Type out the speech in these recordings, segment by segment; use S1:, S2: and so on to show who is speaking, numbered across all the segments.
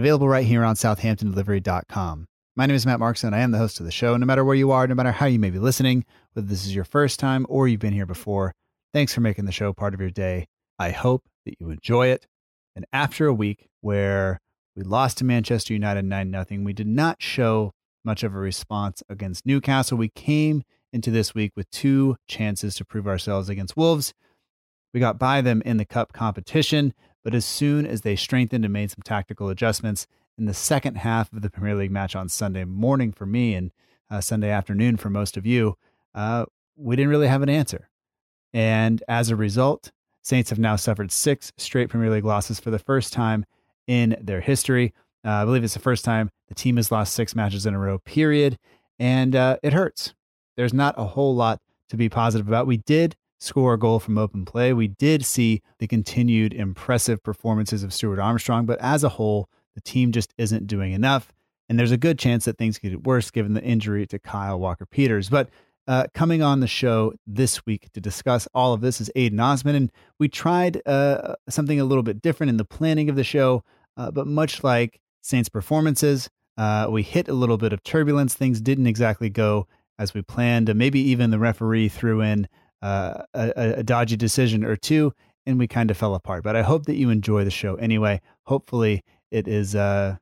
S1: available right here on southamptondelivery.com. My name is Matt Markson. I am the host of the show. No matter where you are, no matter how you may be listening, whether this is your first time or you've been here before, thanks for making the show part of your day. I hope that you enjoy it. And after a week where we lost to Manchester United 9 0, we did not show much of a response against Newcastle. We came into this week with two chances to prove ourselves against Wolves. We got by them in the cup competition, but as soon as they strengthened and made some tactical adjustments in the second half of the Premier League match on Sunday morning for me and uh, Sunday afternoon for most of you, uh, we didn't really have an answer. And as a result, Saints have now suffered six straight Premier League losses for the first time in their history. Uh, I believe it's the first time the team has lost six matches in a row, period. And uh, it hurts. There's not a whole lot to be positive about. We did score a goal from open play. We did see the continued impressive performances of Stuart Armstrong, but as a whole, the team just isn't doing enough. And there's a good chance that things could get worse given the injury to Kyle Walker Peters. But uh, coming on the show this week to discuss all of this is Aiden Osman. And we tried uh, something a little bit different in the planning of the show, uh, but much like Saints performances, uh, we hit a little bit of turbulence. Things didn't exactly go as we planned. Maybe even the referee threw in uh, a, a dodgy decision or two, and we kind of fell apart. But I hope that you enjoy the show anyway. Hopefully, it is uh,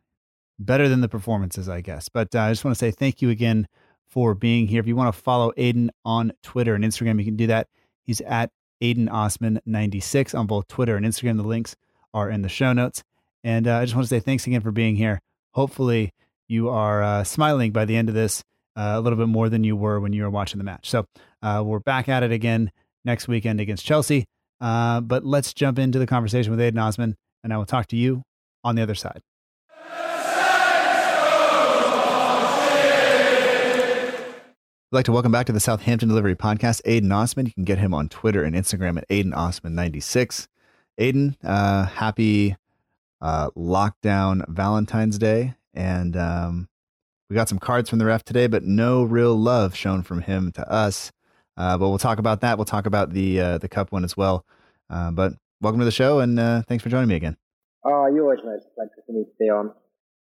S1: better than the performances, I guess. But uh, I just want to say thank you again for being here. If you want to follow Aiden on Twitter and Instagram, you can do that. He's at Aiden Osman96 on both Twitter and Instagram. The links are in the show notes. And uh, I just want to say thanks again for being here. Hopefully, you are uh, smiling by the end of this uh, a little bit more than you were when you were watching the match. So uh, we're back at it again next weekend against Chelsea. Uh, but let's jump into the conversation with Aiden Osman, and I will talk to you on the other side. I'd like to welcome back to the Southampton Delivery Podcast, Aiden Osman. You can get him on Twitter and Instagram at Aiden Osman96. Aiden, uh, happy uh, lockdown Valentine's Day. And um, we got some cards from the ref today, but no real love shown from him to us. Uh, but we'll talk about that. We'll talk about the uh, the cup one as well. Uh, but welcome to the show, and uh, thanks for joining me again.
S2: Oh, you always know it's a pleasure for me to be on.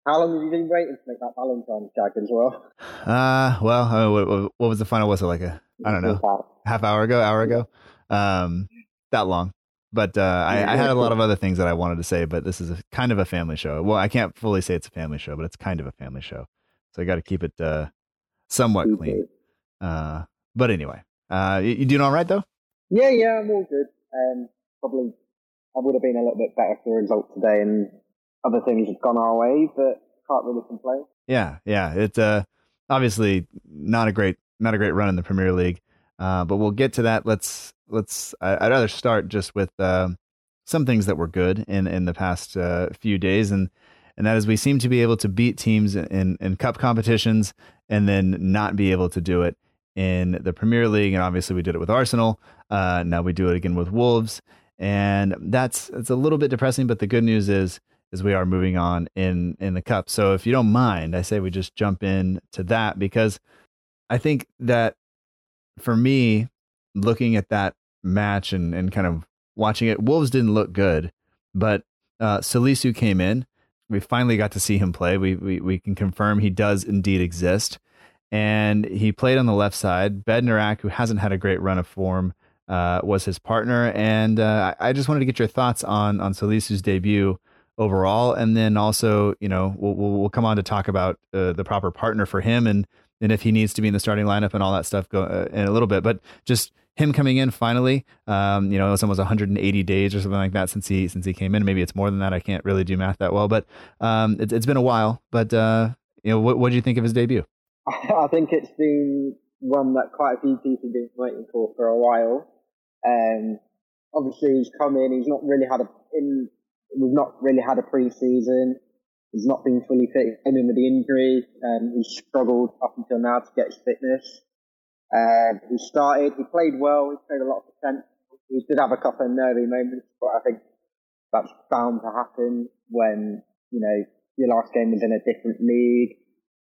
S2: How long have you been waiting to make that Valentine's jag as well?
S1: Uh, well, uh, what, what was the final? Was it like a I don't know, half hour ago, hour ago? Um, that long. But uh, I, I had a lot of other things that I wanted to say, but this is a, kind of a family show. Well, I can't fully say it's a family show, but it's kind of a family show. So I got to keep it uh, somewhat clean. Uh, but anyway, uh, you, you doing all right though?
S2: Yeah, yeah, I'm all good. Um, probably I would have been a little bit better if the result today and other things had gone our way, but can't really complain.
S1: Yeah, yeah. It's uh, obviously not a great not a great run in the Premier League, uh, but we'll get to that. Let's let's. I, would rather start just with uh, some things that were good in in the past uh, few days, and and that is we seem to be able to beat teams in in cup competitions and then not be able to do it in the Premier League. And obviously, we did it with Arsenal. Uh, now we do it again with Wolves, and that's it's a little bit depressing. But the good news is is we are moving on in in the cup. So if you don't mind, I say we just jump in to that because I think that for me, looking at that match and and kind of watching it, Wolves didn't look good, but uh, Salisu came in. We finally got to see him play. We, we we can confirm he does indeed exist, and he played on the left side. Bednarek, who hasn't had a great run of form, uh, was his partner. And uh, I just wanted to get your thoughts on on Salisu's debut overall. And then also, you know, we'll, we'll, come on to talk about uh, the proper partner for him and, and if he needs to be in the starting lineup and all that stuff go, uh, in a little bit. But just him coming in finally, um, you know, it's almost 180 days or something like that since he since he came in. Maybe it's more than that. I can't really do math that well, but um, it, it's been a while. But uh, you know, what what do you think of his debut?
S2: I think it's been one that quite a few people have been waiting for for a while. Um, obviously, he's come in. He's not really had a in. We've not really had a pre-season. He's not been fully fit. He came in with the injury, and he struggled up until now to get his fitness. Um, he started. He played well. He played a lot of percent. He did have a couple of nervy moments, but I think that's bound to happen when you know your last game was in a different league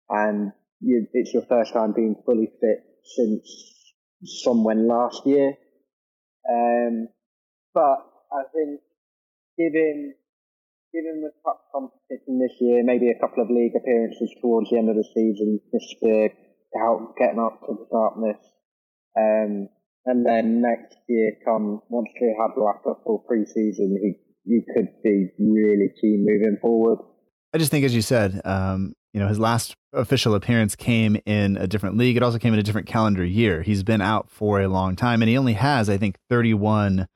S2: and you, it's your first time being fully fit since someone last year. Um, but I think given given the cup competition this year, maybe a couple of league appearances towards the end of the season, just to help getting up to the sharpness. Um, and then next year, come once we have like a full pre-season, he you could be really keen moving forward.
S1: I just think, as you said, um, you know, his last official appearance came in a different league. It also came in a different calendar year. He's been out for a long time, and he only has, I think, 31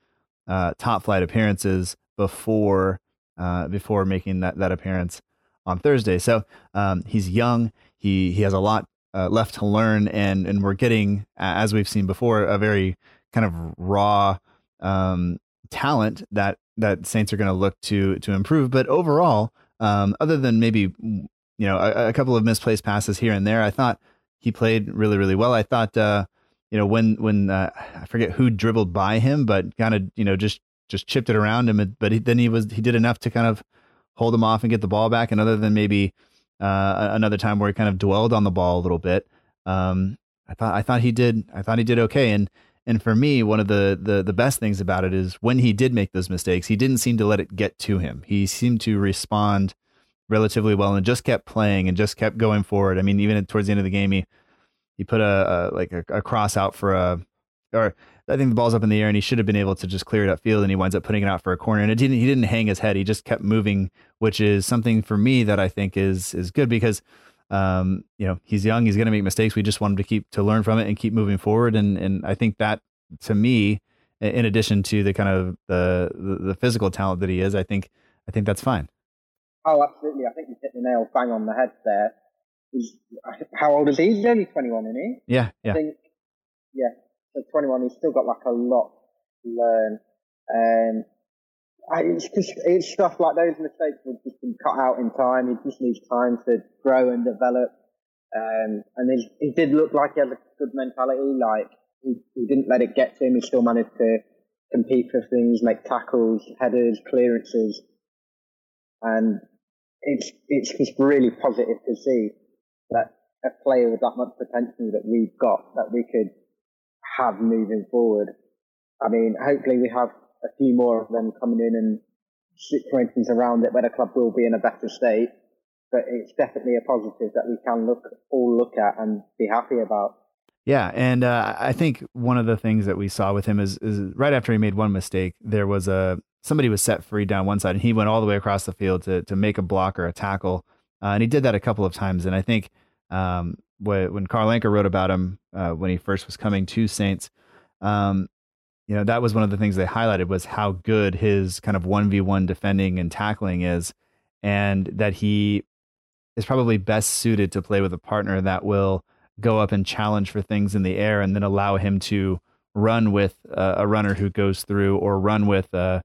S1: uh, top flight appearances before uh, before making that that appearance on Thursday. So um, he's young. He he has a lot uh, left to learn, and and we're getting, as we've seen before, a very kind of raw um, talent that that Saints are going to look to to improve. But overall, um, other than maybe you know a, a, couple of misplaced passes here and there, I thought he played really really well. I thought uh, you know when when uh, I forget who dribbled by him, but kind of you know just just chipped it around him. But he, then he was he did enough to kind of hold him off and get the ball back. And other than maybe uh, another time where he kind of dwelled on the ball a little bit, um, I thought I thought he did I thought he did okay. And and for me, one of the, the the best things about it is when he did make those mistakes, he didn't seem to let it get to him. He seemed to respond relatively well and just kept playing and just kept going forward. I mean, even towards the end of the game, he he put a, a like a, a, cross out for a or I think the ball's up in the air and he should have been able to just clear it upfield and he winds up putting it out for a corner and it didn't he didn't hang his head. He just kept moving, which is something for me that I think is is good because um, you know, he's young, he's going to make mistakes. We just want him to keep to learn from it and keep moving forward. And and I think that to me, in addition to the kind of the the, physical talent that he is, I think I think that's fine.
S2: Oh, absolutely. I think you hit the nail bang on the head there. He's, how old is he? He's only 21, isn't he?
S1: Yeah, yeah.
S2: I think, yeah, so 21, he's still got like a lot to learn. Um, it's just it's stuff like those mistakes have just been cut out in time. He just needs time to grow and develop. Um, and he, he did look like he had a good mentality. Like he, he didn't let it get to him. He still managed to compete for things, make tackles, headers, clearances, and it's it's just really positive to see that a player with that much potential that we've got that we could have moving forward. I mean, hopefully we have a few more of them coming in and situations around it where the club will be in a better state. But it's definitely a positive that we can look all look at and be happy about.
S1: Yeah, and uh, I think one of the things that we saw with him is, is right after he made one mistake, there was a somebody was set free down one side, and he went all the way across the field to to make a block or a tackle, uh, and he did that a couple of times. And I think um, when Carl Anka wrote about him uh, when he first was coming to Saints, um, you know that was one of the things they highlighted was how good his kind of 1v1 defending and tackling is and that he is probably best suited to play with a partner that will go up and challenge for things in the air and then allow him to run with a runner who goes through or run with uh,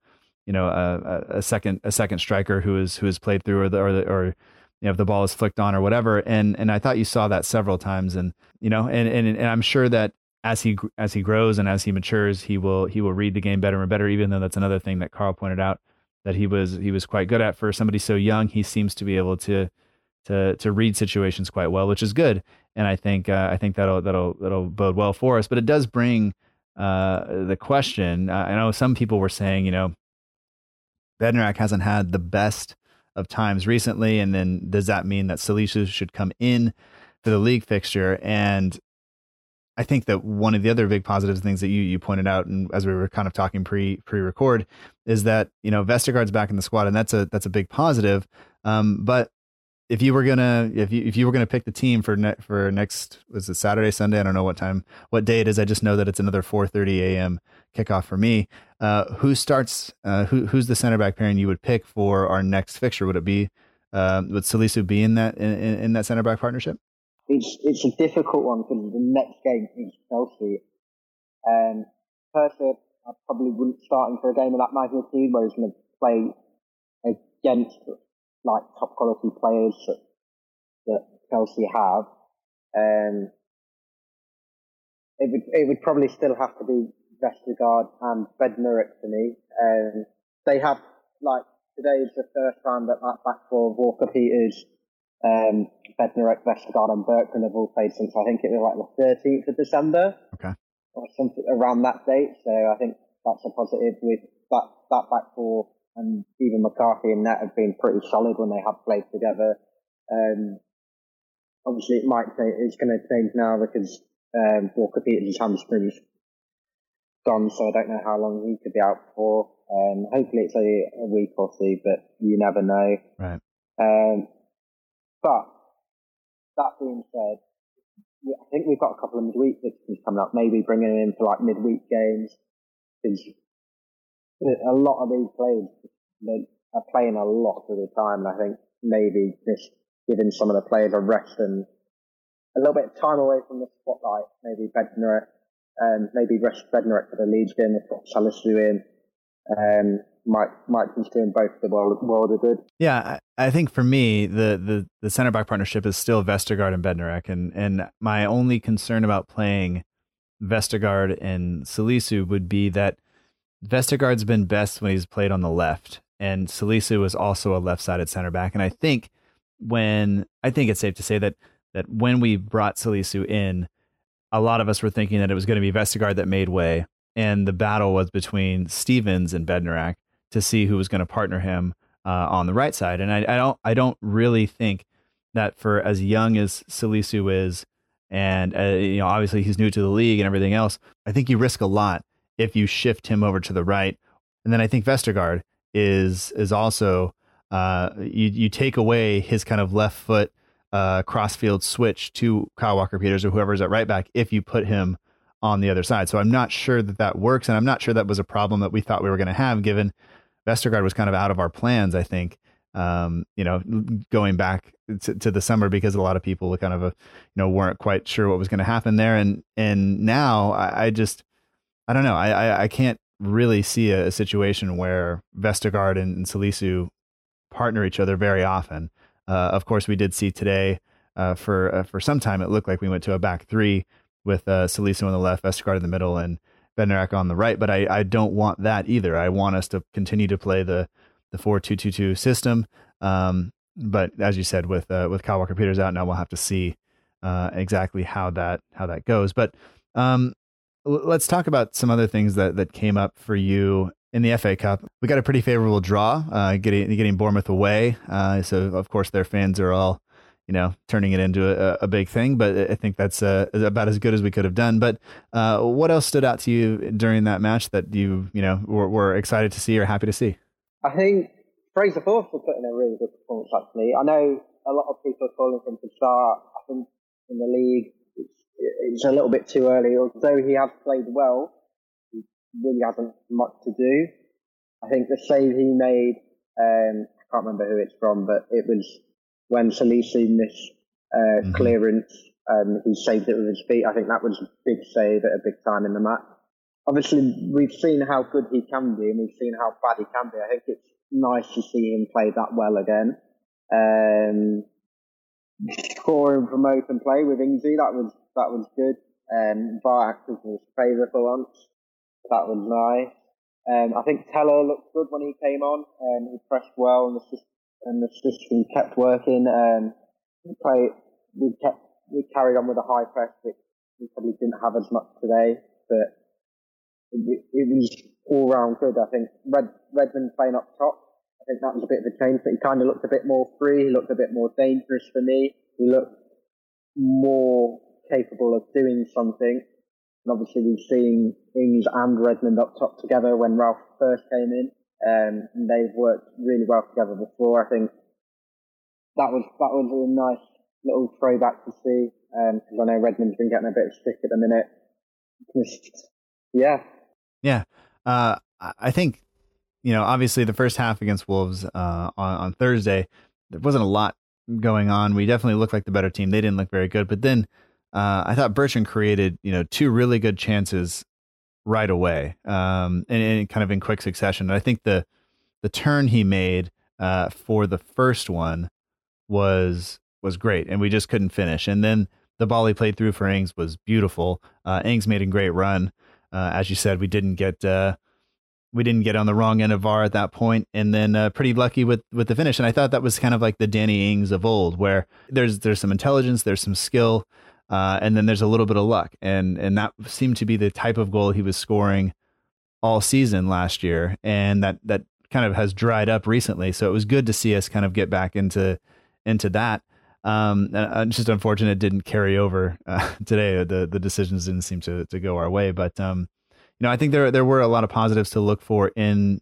S1: you know a, a, second a second striker who is who has played through or the, or, the, or you know if the ball is flicked on or whatever and and I thought you saw that several times and you know and and, and I'm sure that as he as he grows and as he matures, he will he will read the game better and better. Even though that's another thing that Carl pointed out that he was he was quite good at for somebody so young. He seems to be able to to to read situations quite well, which is good. And I think uh, I think that'll that'll that'll bode well for us. But it does bring uh, the question. I know some people were saying, you know, Bednarek hasn't had the best of times recently, and then does that mean that Salisu should come in for the league fixture? And I think that one of the other big positive things that you you pointed out, and as we were kind of talking pre pre record, is that you know Vestergaard's back in the squad, and that's a that's a big positive. Um, but if you were gonna if you if you were gonna pick the team for ne- for next was it Saturday Sunday I don't know what time what day it is I just know that it's another 4:30 a.m. kickoff for me. Uh, who starts? Uh, who who's the center back pairing you would pick for our next fixture? Would it be uh, would Salisu be in that in, in that center back partnership?
S2: It's it's a difficult one because the next game is Chelsea. Um, personally, I probably wouldn't start him for a game of that magnitude where he's going to play against like top quality players that, that Chelsea have. Um, it would it would probably still have to be Vestergaard and Bednarek for me. Um, they have like today is the first time that that back four Walker Peters, um, Bednarek, Vestergaard, and Bertrand have all played since I think it was like the 13th of December.
S1: Okay.
S2: Or something around that date. So I think that's a positive with that, that back four and even McCarthy and Net have been pretty solid when they have played together. Um, obviously it might change, it's going to change now because, um, Walker Peters' hamstrings gone, so I don't know how long he could be out for. Um, hopefully it's only a week or two, but you never know.
S1: Right.
S2: Um, but that being said, I think we've got a couple of midweek fixtures coming up. Maybe bringing him in for like midweek games because a lot of these players are playing a lot of the time. And I think maybe just giving some of the players a rest and a little bit of time away from the spotlight. Maybe Bednarek, um, maybe rest Bednarek for the Leeds game. Got Salisu in. Um, might might be doing both the world world of good.
S1: Yeah, I, I think for me the, the the center back partnership is still Vestergaard and Bednarek, and and my only concern about playing Vestergaard and Salisu would be that Vestergaard's been best when he's played on the left, and Salisu was also a left-sided center back. And I think when I think it's safe to say that that when we brought Salisu in, a lot of us were thinking that it was going to be Vestergaard that made way, and the battle was between Stephens and Bednarek to see who was going to partner him uh, on the right side. And I, I don't I don't really think that for as young as Salisu is, and uh, you know obviously he's new to the league and everything else, I think you risk a lot if you shift him over to the right. And then I think Vestergaard is is also uh, you you take away his kind of left foot uh, crossfield switch to Kyle Walker Peters or whoever's at right back if you put him on the other side. So I'm not sure that that works, and I'm not sure that was a problem that we thought we were going to have, given Vestergaard was kind of out of our plans. I think, um, you know, going back to, to, the summer because a lot of people kind of, you know, weren't quite sure what was going to happen there, and and now I, I just I don't know. I, I, I can't really see a, a, situation where Vestergaard and, and Salisu partner each other very often. Uh, of course, we did see today uh, for uh, for some time it looked like we went to a back three with uh, Salisu on the left, Vestergaard in the middle, and Bednarek on the right. But I, I don't want that either. I want us to continue to play the the four two two two system. Um, but as you said, with uh, with Kyle Walker Peters out now, we'll have to see uh, exactly how that how that goes. But um, let's talk about some other things that, that came up for you in the FA Cup. We got a pretty favorable draw, uh, getting getting Bournemouth away. Uh, so of course their fans are all, you know, turning it into a, a big thing. But I think that's uh, about as good as we could have done. But uh, what else stood out to you during that match that you you know were, were excited to see or happy to see?
S2: I think Fraser Forster put in a really good performance. Actually, I know a lot of people are calling him to start. I think in the league it's a little bit too early. Although he has played well, he really hasn't much to do. I think the save he made, um, I can't remember who it's from, but it was when Salisu missed uh, mm-hmm. clearance and he saved it with his feet. I think that was a big save at a big time in the match. Obviously, we've seen how good he can be and we've seen how bad he can be. I think it's nice to see him play that well again. Um, scoring from open play with Ingsy, that was that was good. Um, VAR acted in his favour for once. That was nice. Um, I think Tella looked good when he came on. Um, he pressed well, and the system, and the system kept working. Um, we play, we kept, we carried on with a high press, which we probably didn't have as much today, but it, it was all round good. I think Red, Redmond playing up top. I think that was a bit of a change, but he kind of looked a bit more free. He looked a bit more dangerous for me. He looked more capable of doing something. And obviously, we've seen Ings and Redmond up top together when Ralph first came in. Um, and they've worked really well together before. I think that was that was a nice little throwback to see because um, I know Redmond's been getting a bit of stick at the minute. Just, yeah,
S1: yeah. Uh, I think you know, obviously the first half against Wolves uh, on on Thursday, there wasn't a lot going on. We definitely looked like the better team. They didn't look very good, but then uh, I thought Bertrand created you know two really good chances right away, um, and, and, kind of in quick succession. And I think the the turn he made uh, for the first one was was great, and we just couldn't finish. And then the ball he played through for Ings was beautiful. Uh, Ings made a great run. Uh, as you said, we didn't get uh, we didn't get on the wrong end of VAR at that point, and then uh, pretty lucky with with the finish. And I thought that was kind of like the Danny Ings of old, where there's there's some intelligence, there's some skill, uh, and then there's a little bit of luck, and and that seemed to be the type of goal he was scoring all season last year, and that that kind of has dried up recently. So it was good to see us kind of get back into into that. Um, and it's just unfortunate it didn't carry over uh, today. The the decisions didn't seem to to go our way, but um, you know, I think there there were a lot of positives to look for in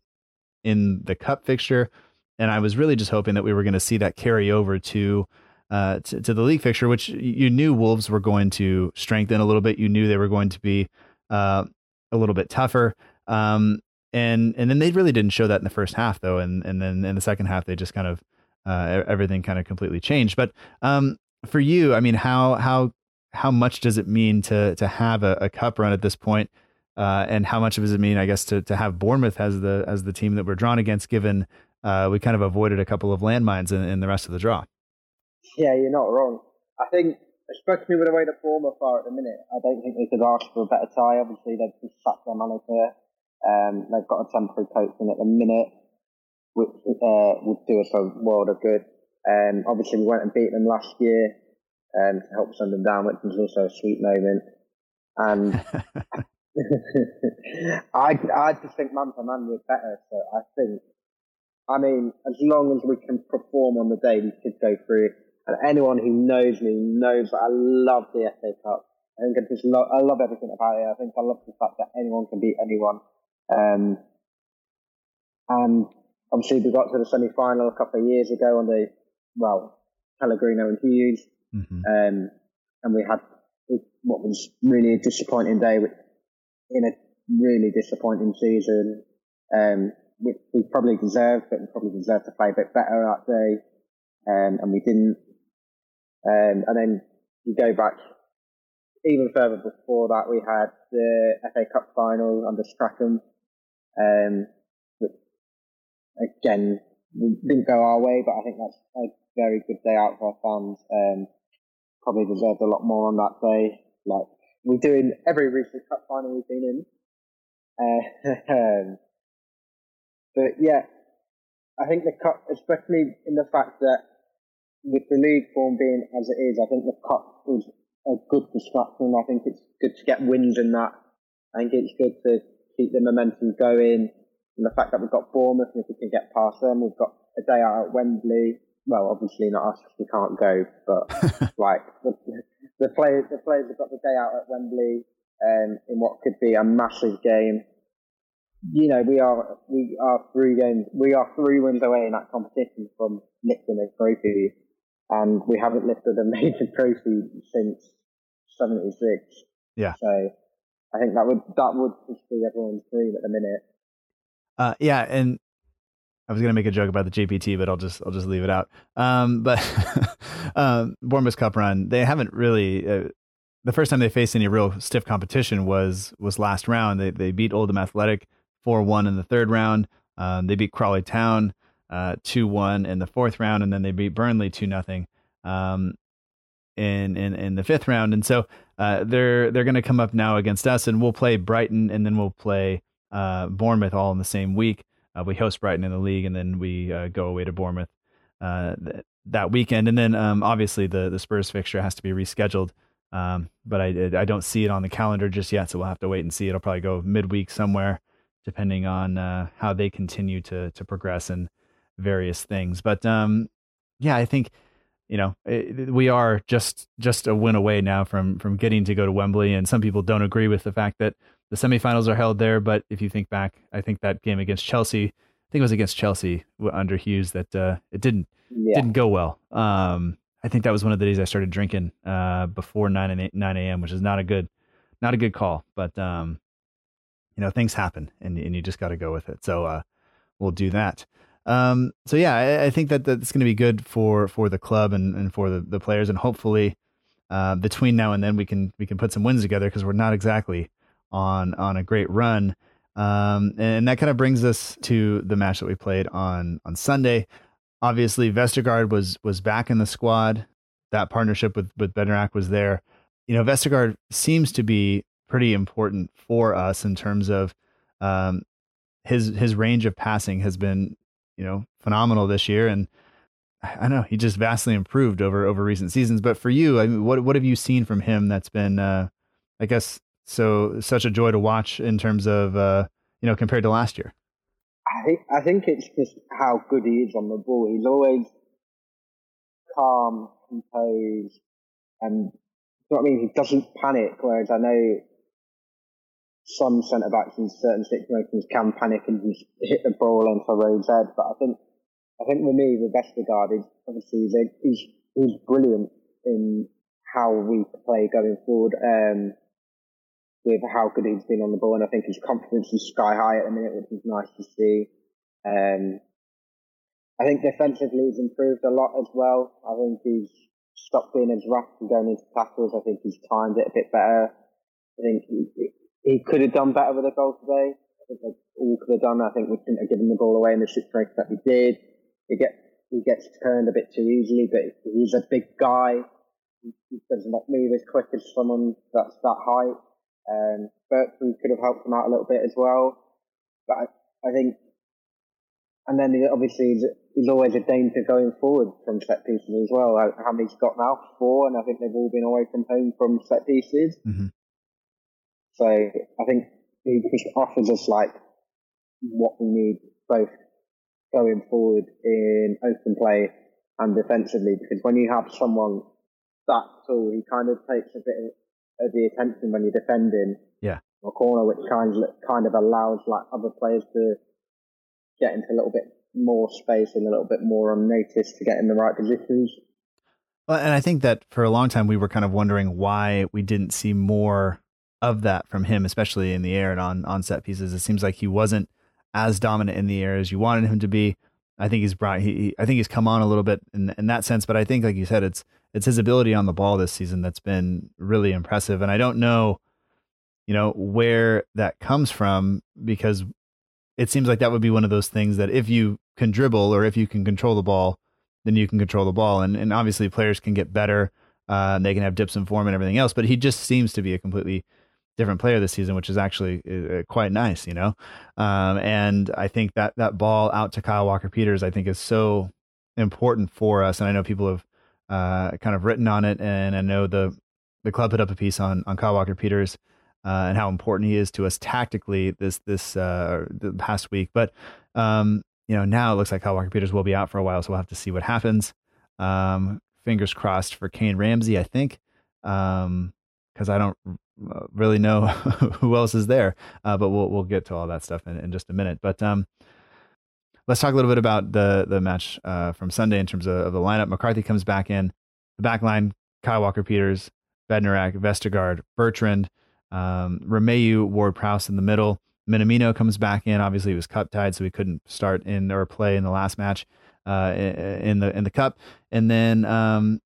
S1: in the cup fixture, and I was really just hoping that we were going to see that carry over to, uh, to to the league fixture, which you knew Wolves were going to strengthen a little bit. You knew they were going to be uh, a little bit tougher. Um, and and then they really didn't show that in the first half though, and and then in the second half they just kind of uh, everything kind of completely changed. But um, for you, I mean, how how how much does it mean to to have a, a cup run at this point? Uh, and how much does it mean, I guess, to to have Bournemouth as the as the team that we're drawn against, given uh, we kind of avoided a couple of landmines in, in, the rest of the draw.
S2: Yeah, you're not wrong. I think, especially with the way the Bournemouth are at the minute, I don't think they could ask for a better tie. Obviously, they've just sacked their manager. Um, they've got a temporary coach in at the minute, which uh, would do us a world of good. Um, obviously, we went and beat them last year um, to help send them down, which was also a sweet moment. And I I just think man for man we're better. So I think, I mean, as long as we can perform on the day, we could go through. And anyone who knows me knows that I love the FA Cup. I think I just love I love everything about it. I think I love the fact that anyone can beat anyone. Um, and obviously we got to the semi final a couple of years ago on the well Pellegrino and Hughes, mm-hmm. um, and we had what was really a disappointing day with in a really disappointing season, um, which we probably deserved, but we probably deserved to play a bit better that day, um, and we didn't. Um, and then you go back even further before that, we had the FA Cup final under Strachan, um, which again didn't go our way, but I think that's a very good day out for our fans. Um, probably deserved a lot more on that day. Like we do in every recent cup final we've been in. Uh, but yeah, I think the cup, especially in the fact that with the league form being as it is, I think the cup is a good distraction. I think it's good to get wins in that. I think it's good to keep the momentum going. And the fact that we've got Bournemouth, and if we can get past them, we've got a day out at Wembley. Well, obviously not us because we can't go, but like the, the players, the players have got the day out at Wembley um, in what could be a massive game. You know, we are we are three games, we are three wins away in that competition from lifting a trophy, and we haven't lifted a major trophy since '76.
S1: Yeah.
S2: So I think that would that would just be everyone's dream at the minute.
S1: Uh, yeah, and I was gonna make a joke about the JPT, but I'll just I'll just leave it out. Um, but um, Bournemouth Cup run, they haven't really. Uh, the first time they faced any real stiff competition was was last round. They they beat Oldham Athletic four one in the third round. Um, they beat Crawley Town two uh, one in the fourth round, and then they beat Burnley two nothing um, in in in the fifth round. And so uh, they're they're going to come up now against us, and we'll play Brighton, and then we'll play uh, Bournemouth all in the same week. Uh, we host Brighton in the league, and then we uh, go away to Bournemouth uh, th- that weekend. And then um, obviously the the Spurs fixture has to be rescheduled. Um, but I I don't see it on the calendar just yet, so we'll have to wait and see. It'll probably go midweek somewhere, depending on how they continue to to progress in various things. But um, yeah, I think you know, it, we are just just a win away now from from getting to go to Wembley. And some people don't agree with the fact that the semifinals are held there. But if you think back, I think that game against Chelsea, I think it was against Chelsea under Hughes that uh, it didn't yeah. didn't go well. Um, I think that was one of the days I started drinking uh, before nine and 8, nine a.m., which is not a good not a good call. But um, you know, things happen, and and you just got to go with it. So uh, we'll do that. Um, so yeah, I, I, think that that's going to be good for for the club and, and for the, the players, and hopefully uh, between now and then we can we can put some wins together because we're not exactly on on a great run. Um, and that kind of brings us to the match that we played on on Sunday. Obviously, Vestergaard was was back in the squad. That partnership with with Bednarek was there. You know, Vestergaard seems to be pretty important for us in terms of um, his his range of passing has been you know phenomenal this year, and I know he just vastly improved over over recent seasons. But for you, I mean, what what have you seen from him that's been, uh, I guess, so such a joy to watch in terms of uh, you know compared to last year?
S2: I think I think it's just how good he is on the ball. He's always calm, composed, and you know what I mean. He doesn't panic. Whereas I know some centre backs in certain situations can panic and just hit the ball onto Rhodes' head. But I think, I think with me, with Vestergaard, is obviously he's, he's, brilliant in how we play going forward. Um, with how good he's been on the ball, and I think his confidence is sky high at the minute, which is nice to see. Um, I think defensively he's improved a lot as well. I think he's stopped being as rough and going into tackles. I think he's timed it a bit better. I think he could have done better with a goal today. I think they all could have done. I think we shouldn't have given the ball away in the situation that we did. He get he gets turned a bit too easily, but he's a big guy. He does not move as quick as someone that's that height. Um, Bertrand could have helped him out a little bit as well. But I, I think, and then obviously he's, he's, always a danger going forward from set pieces as well. How many he's got now? Four, and I think they've all been away from home from set pieces. Mm-hmm. So I think he offers us like what we need both going forward in open play and defensively because when you have someone that tall, he kind of takes a bit of the attention when you're defending
S1: yeah.
S2: a corner, which kind of, kind of allows like other players to get into a little bit more space and a little bit more unnoticed to get in the right positions.
S1: Well, and I think that for a long time we were kind of wondering why we didn't see more of that from him, especially in the air and on on set pieces. It seems like he wasn't as dominant in the air as you wanted him to be. I think he's brought. He, I think he's come on a little bit in in that sense, but I think, like you said, it's it's his ability on the ball this season that's been really impressive. And I don't know, you know, where that comes from because it seems like that would be one of those things that if you can dribble or if you can control the ball, then you can control the ball. And and obviously players can get better. Uh, they can have dips in form and everything else, but he just seems to be a completely different player this season, which is actually uh, quite nice, you know. Um, and I think that that ball out to Kyle Walker Peters, I think, is so important for us. And I know people have uh, kind of written on it, and I know the the club put up a piece on on Kyle Walker Peters uh, and how important he is to us tactically this this uh, the past week. But um, you know, now it looks like Kyle Walker Peters will be out for a while, so we'll have to see what happens. Um, fingers crossed for Kayne Ramsay, I think, because um, I don't uh, really know who else is there. Uh, but we'll we'll get to all that stuff in, in just a minute. But um, let's talk a little bit about the the match uh, from Sunday in terms of, of, the lineup. McCarthy comes back in the back line. Kyle Walker Peters, Bednarek, Vestergaard, Bertrand, um, Ward Prowse in the middle. Minamino comes back in. Obviously, he was cup tied, so he couldn't start in or play in the last match uh, in the in the cup. And then um,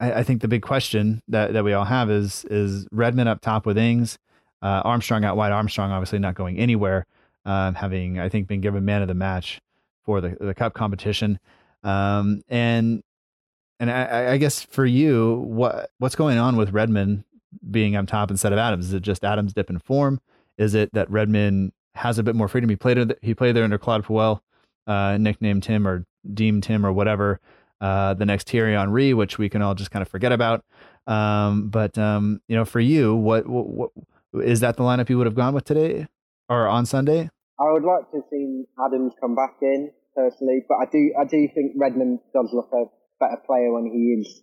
S1: I, I, think the big question that, that we all have is is Redmond up top with Ings, uh, Armstrong out wide. Armstrong obviously not going anywhere, um, having I think been given man of the match for the the cup competition. Um, and and I, I, guess for you, what what's going on with Redmond being on top instead of Adams? Is it just Adams dip in form? Is it that Redmond has a bit more freedom? He played he played there under Claude Puel, uh, nicknamed him or deemed him or whatever uh, the next Thierry Henry, which we can all just kind of forget about. Um, but um, you know, for you, what, what, what is that the lineup you would have gone with today or on Sunday?
S2: I would like to see Adams come back in personally, but I do I do think Redmond does look a better player when he is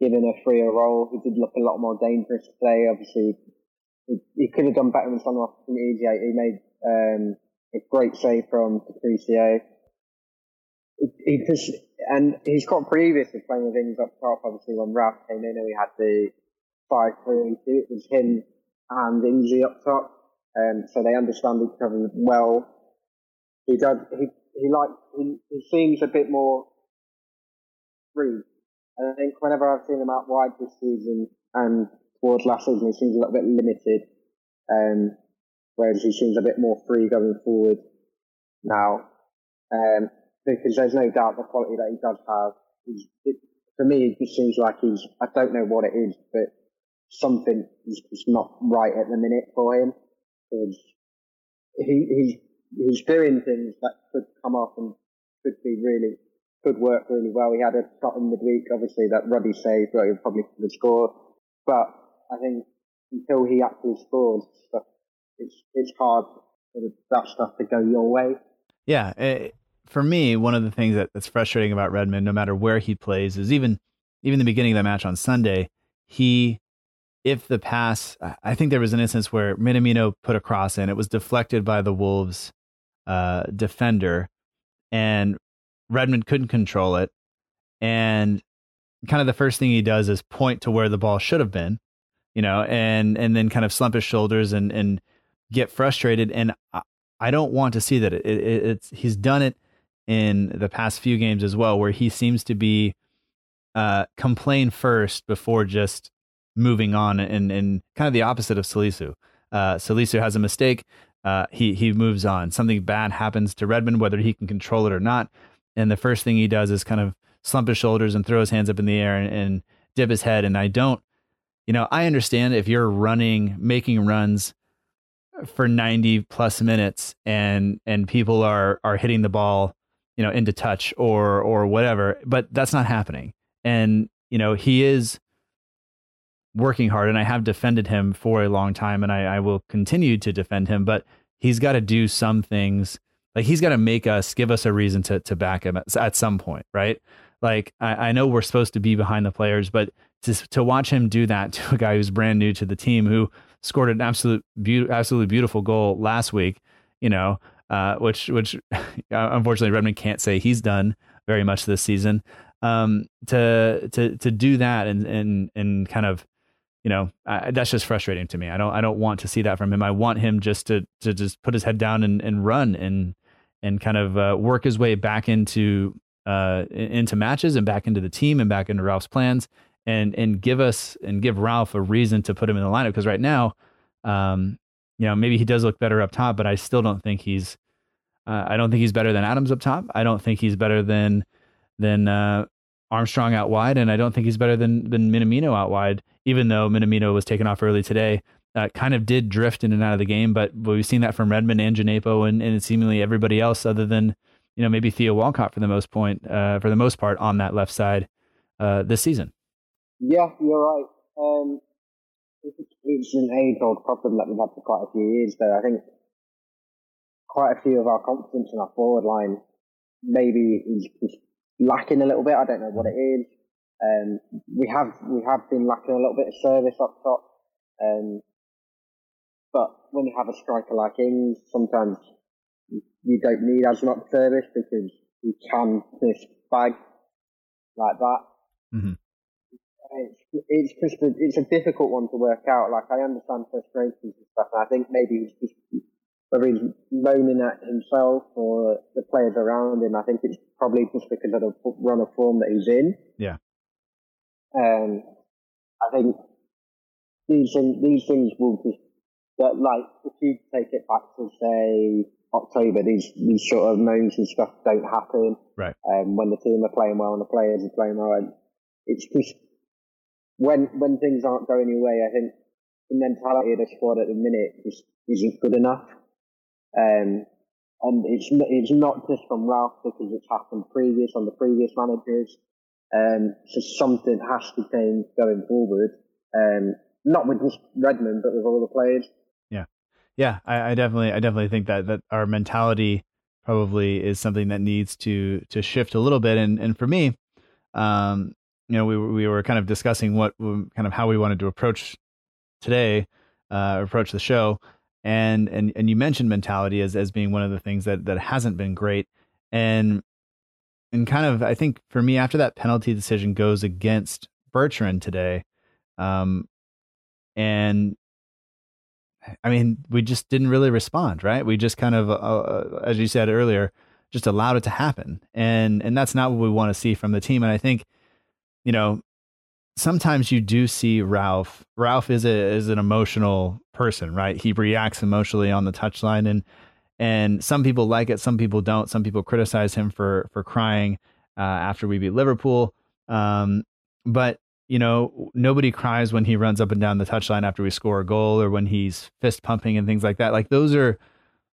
S2: given a freer role. He did look a lot more dangerous today. Obviously, he, he could have done better in some opportunities. He made um, a great save from Patricio. Just and he's got previous playing with Ings up top. Obviously, when Ralph came in and we had the five three two, it was him and Ings up top. Um, so they understand each other well. He does. He he like he, he seems a bit more free. And I think whenever I've seen him out wide this season and towards last season, he seems a little bit limited. Um, whereas he seems a bit more free going forward now. Um, because there's no doubt the quality that he does have. It, for me, it just seems like he's, I don't know what it is, but something is just not right at the minute for him. Because he, he's, he's doing things that could come off and could be really, could work really well. He had a shot in midweek, obviously, that Ruddy saved, but he probably could have scored. But I think until he actually scores, it's, it's hard for that stuff to go your way.
S1: Yeah. For me, one of the things that, that's frustrating about Redmond, no matter where he plays, is even even the beginning of the match on Sunday, he if the pass, I think there was an instance where Minamino put a cross in, it was deflected by the Wolves uh, defender, and Redmond couldn't control it. And kind of the first thing he does is point to where the ball should have been, you know, and and then kind of slump his shoulders and and get frustrated. And I, I don't want to see that. It, it, it's he's done it in the past few games as well, where he seems to be uh, complain first before just moving on, and and kind of the opposite of Salisu. Uh, Salisu has a mistake, uh, he he moves on. Something bad happens to Redmond, whether he can control it or not, and the first thing he does is kind of slump his shoulders and throw his hands up in the air and, and dip his head. And I don't, you know, I understand if you're running, making runs for 90 plus minutes and and people are are hitting the ball you know into touch or or whatever but that's not happening. And you know he is working hard and i have defended him for a long time and i, I will continue to defend him but he's got to do some things like he's got to make us give us a reason to to back him at, at some point right? Like I, I know we're supposed to be behind the players but to, to watch him do that to a guy who's brand new to the team who scored an absolute be- absolutely beautiful goal last week you know uh, which which unfortunately Redmond can't say he's done very much this season. Um, to to to do that and and and kind of you know uh, that's just frustrating to me. I don't I don't want to see that from him. I want him just to to just put his head down and, and run and and kind of uh, work his way back into uh, into matches and back into the team and back into Ralph's plans and and give us and give Ralph a reason to put him in the lineup because right now, um, you know, maybe he does look better up top, but I still don't think he's uh, I don't think he's better than Adams up top. I don't think he's better than than uh, Armstrong out wide, and I don't think he's better than than Minamino out wide. Even though Minamino was taken off early today, uh, kind of did drift in and out of the game, but we've seen that from Redmond and Djenepo and, and seemingly everybody else, other than you know maybe Theo Walcott for the most point uh, for the most part on that left side uh, this season.
S2: Yeah, you're right. Um, it's an age-old problem that we've had for quite a few years. Though I think quite a few of our confidence in our forward line maybe is lacking a little bit. I don't know what it is. Um, we have we have been lacking a little bit of service up top. Um, but when you have a striker like Ings, sometimes you don't need as much service because you can just bag like that. Mm-hmm. It's, it's just a, it's a difficult one to work out. Like I understand frustrations and stuff, and I think maybe he's just whether he's moaning at himself or the players around him. I think it's probably just because of the run of form that he's in.
S1: Yeah.
S2: Um, I think these things, these things will just, but like, if you take it back to say October, these, these sort of moans and stuff don't happen.
S1: Right.
S2: Um, when the team are playing well and the players are playing well. It's just, when, when things aren't going your way, I think the mentality of the squad at the minute just isn't good enough. Um, and it's it's not just from Ralph because it's happened previous on the previous managers. Um, so something has to change going forward. Um, not with just Redmond, but with all the players.
S1: Yeah, yeah, I, I definitely, I definitely think that that our mentality probably is something that needs to to shift a little bit. And and for me, um, you know, we we were kind of discussing what kind of how we wanted to approach today, uh, approach the show, and and and you mentioned mentality as as being one of the things that that hasn't been great, and and kind of I think for me after that penalty decision goes against Bertrand today, um, and I mean we just didn't really respond, right? We just kind of, uh, uh as you said earlier, just allowed it to happen, and and that's not what we want to see from the team. And I think, you know, sometimes you do see Ralph. Ralph is a is an emotional person, right? He reacts emotionally on the touchline, and and some people like it, some people don't. Some people criticize him for for crying uh, after we beat Liverpool. Um, but you know, nobody cries when he runs up and down the touchline after we score a goal or when he's fist pumping and things like that. Like those are,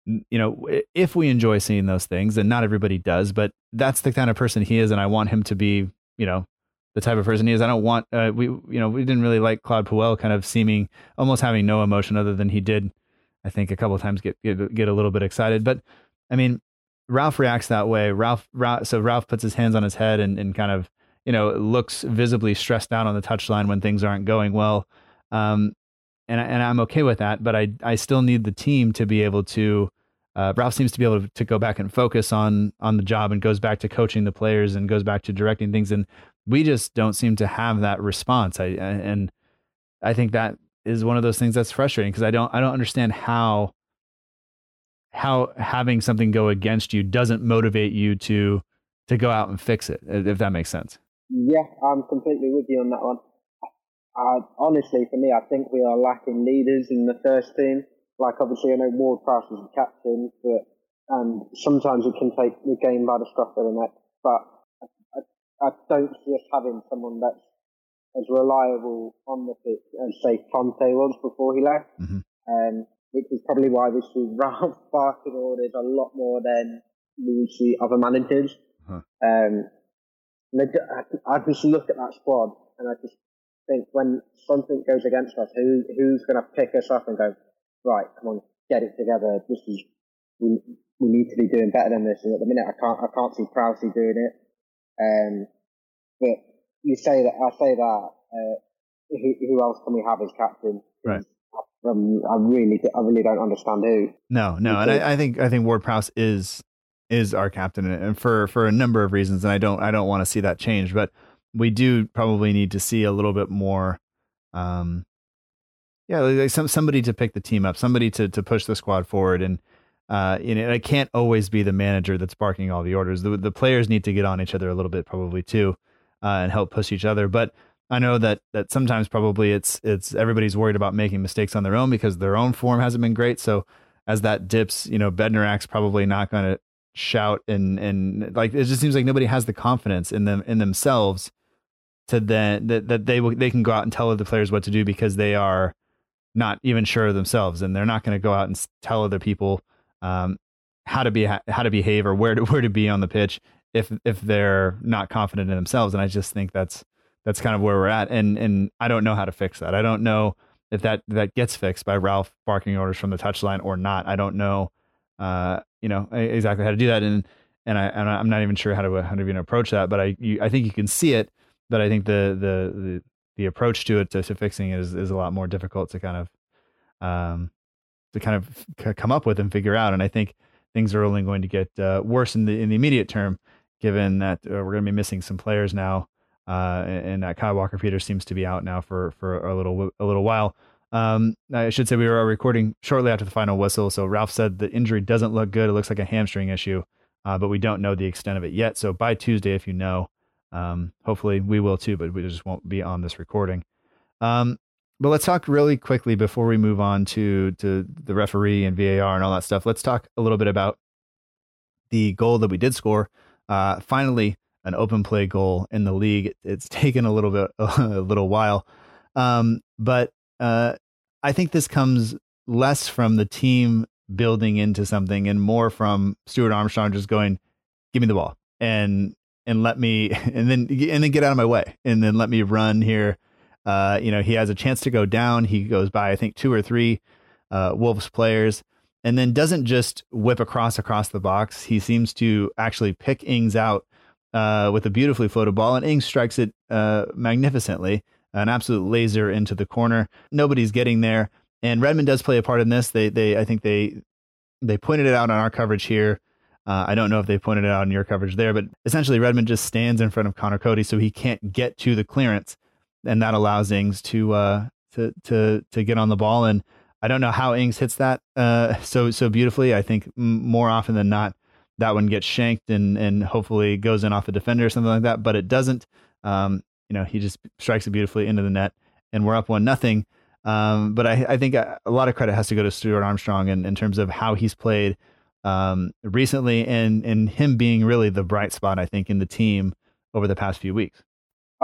S1: you know, if we enjoy seeing those things, and not everybody does, but that's the kind of person he is, and I want him to be, you know, the type of person he is. I don't want uh, we you know we didn't really like Claude Puel kind of seeming almost having no emotion other than he did I think a couple of times get, get get a little bit excited. But I mean Ralph reacts that way. Ralph, Ralph so Ralph puts his hands on his head and, and kind of you know looks visibly stressed out on the touchline when things aren't going well. Um, and and I'm okay with that, but I I still need the team to be able to. Uh, Ralph seems to be able to, to, go back and focus on on the job and goes back to coaching the players and goes back to directing things. And we just don't seem to have that response. I and I think that is one of those things that's frustrating because I don't I don't understand how how having something go against you doesn't motivate you to to go out and fix it if that makes sense.
S2: Yeah, I'm completely with you on that one. I, honestly, for me, I think we are lacking leaders in the first team. Like obviously, I know Ward Prowse is the captain, but and sometimes it can take the game by the scruff of the neck. But I don't see us having someone that's as reliable on the pitch as say Fonte was before he left. Mm-hmm. Um, which is probably why we see Ralph barking orders a lot more than we see other managers. Huh. Um, I, just look at that squad and I just think when something goes against us, who who's going to pick us up and go, right, come on, get it together. This is we, we need to be doing better than this. And at the minute, I can't I can't see Prowse doing it. Um, but you say that I say that. Uh, who, who, else can we have as captain?
S1: Right.
S2: Um, I really, I really don't understand who.
S1: No, no, and I, I, think I think Ward Prowse is is our captain, and for for a number of reasons, and I don't I don't want to see that change, but we do probably need to see a little bit more. Um, yeah, like some somebody to pick the team up, somebody to to push the squad forward, and uh, you know, it can't always be the manager that's barking all the orders. The, the players need to get on each other a little bit, probably too, uh, and help push each other. But I know that that sometimes probably it's it's everybody's worried about making mistakes on their own because their own form hasn't been great. So as that dips, you know, Bednarek's probably not going to shout and and like it just seems like nobody has the confidence in them in themselves to then that that they will they can go out and tell other players what to do because they are not even sure of themselves and they're not going to go out and tell other people um, how to be how to behave or where to where to be on the pitch if if they're not confident in themselves. And I just think that's that's kind of where we're at. And and I don't know how to fix that. I don't know if that that gets fixed by Ralph barking orders from the touchline or not. I don't know, uh, you know, exactly how to do that. And and I and I'm not even sure how to how to even approach that. But I you, I think you can see it. But I think the the the, the approach to it to, to fixing it is is a lot more difficult to kind of um to kind of come up with and figure out. And I think things are only going to get uh, worse in the in the immediate term, given that uh, we're going to be missing some players now, uh, and that Kyle Walker Peters seems to be out now for for a little a little while. Um, I should say we were recording shortly after the final whistle, so Ralph said the injury doesn't look good. It looks like a hamstring issue, uh, but we don't know the extent of it yet. So by Tuesday, if you know, um, hopefully we will too, but we just won't be on this recording. Um, but let's talk really quickly before we move on to to the referee and VAR and all that stuff. Let's talk a little bit about the goal that we did score. Uh, finally, an open play goal in the league. It's taken a little bit a little while, um, but uh, I think this comes less from the team building into something and more from Stuart Armstrong just going, "Give me the ball and and let me and then and then get out of my way and then let me run here." Uh, you know, he has a chance to go down. He goes by, I think, two or three uh, Wolves players, and then doesn't just whip across across the box. He seems to actually pick Ings out uh, with a beautifully floated ball, and Ings strikes it uh, magnificently, an absolute laser into the corner. Nobody's getting there, and Redmond does play a part in this. They, they, I think they, they pointed it out on our coverage here. Uh, I don't know if they pointed it out in your coverage there, but essentially Redmond just stands in front of Conor Coady, so he can't get to the clearance, and that allows Ings to uh, to to to get on the ball. And I don't know how Ings hits that uh, so so beautifully. I think more often than not, that one gets shanked and and hopefully goes in off a defender or something like that. But it doesn't. Um, you know, he just strikes it beautifully into the net, and we're up one nothing. Um, but I, I think a, a, lot of credit has to go to Stuart Armstrong in, in terms of how he's played um, recently, and and him being really the bright spot I think in the team over the past few weeks.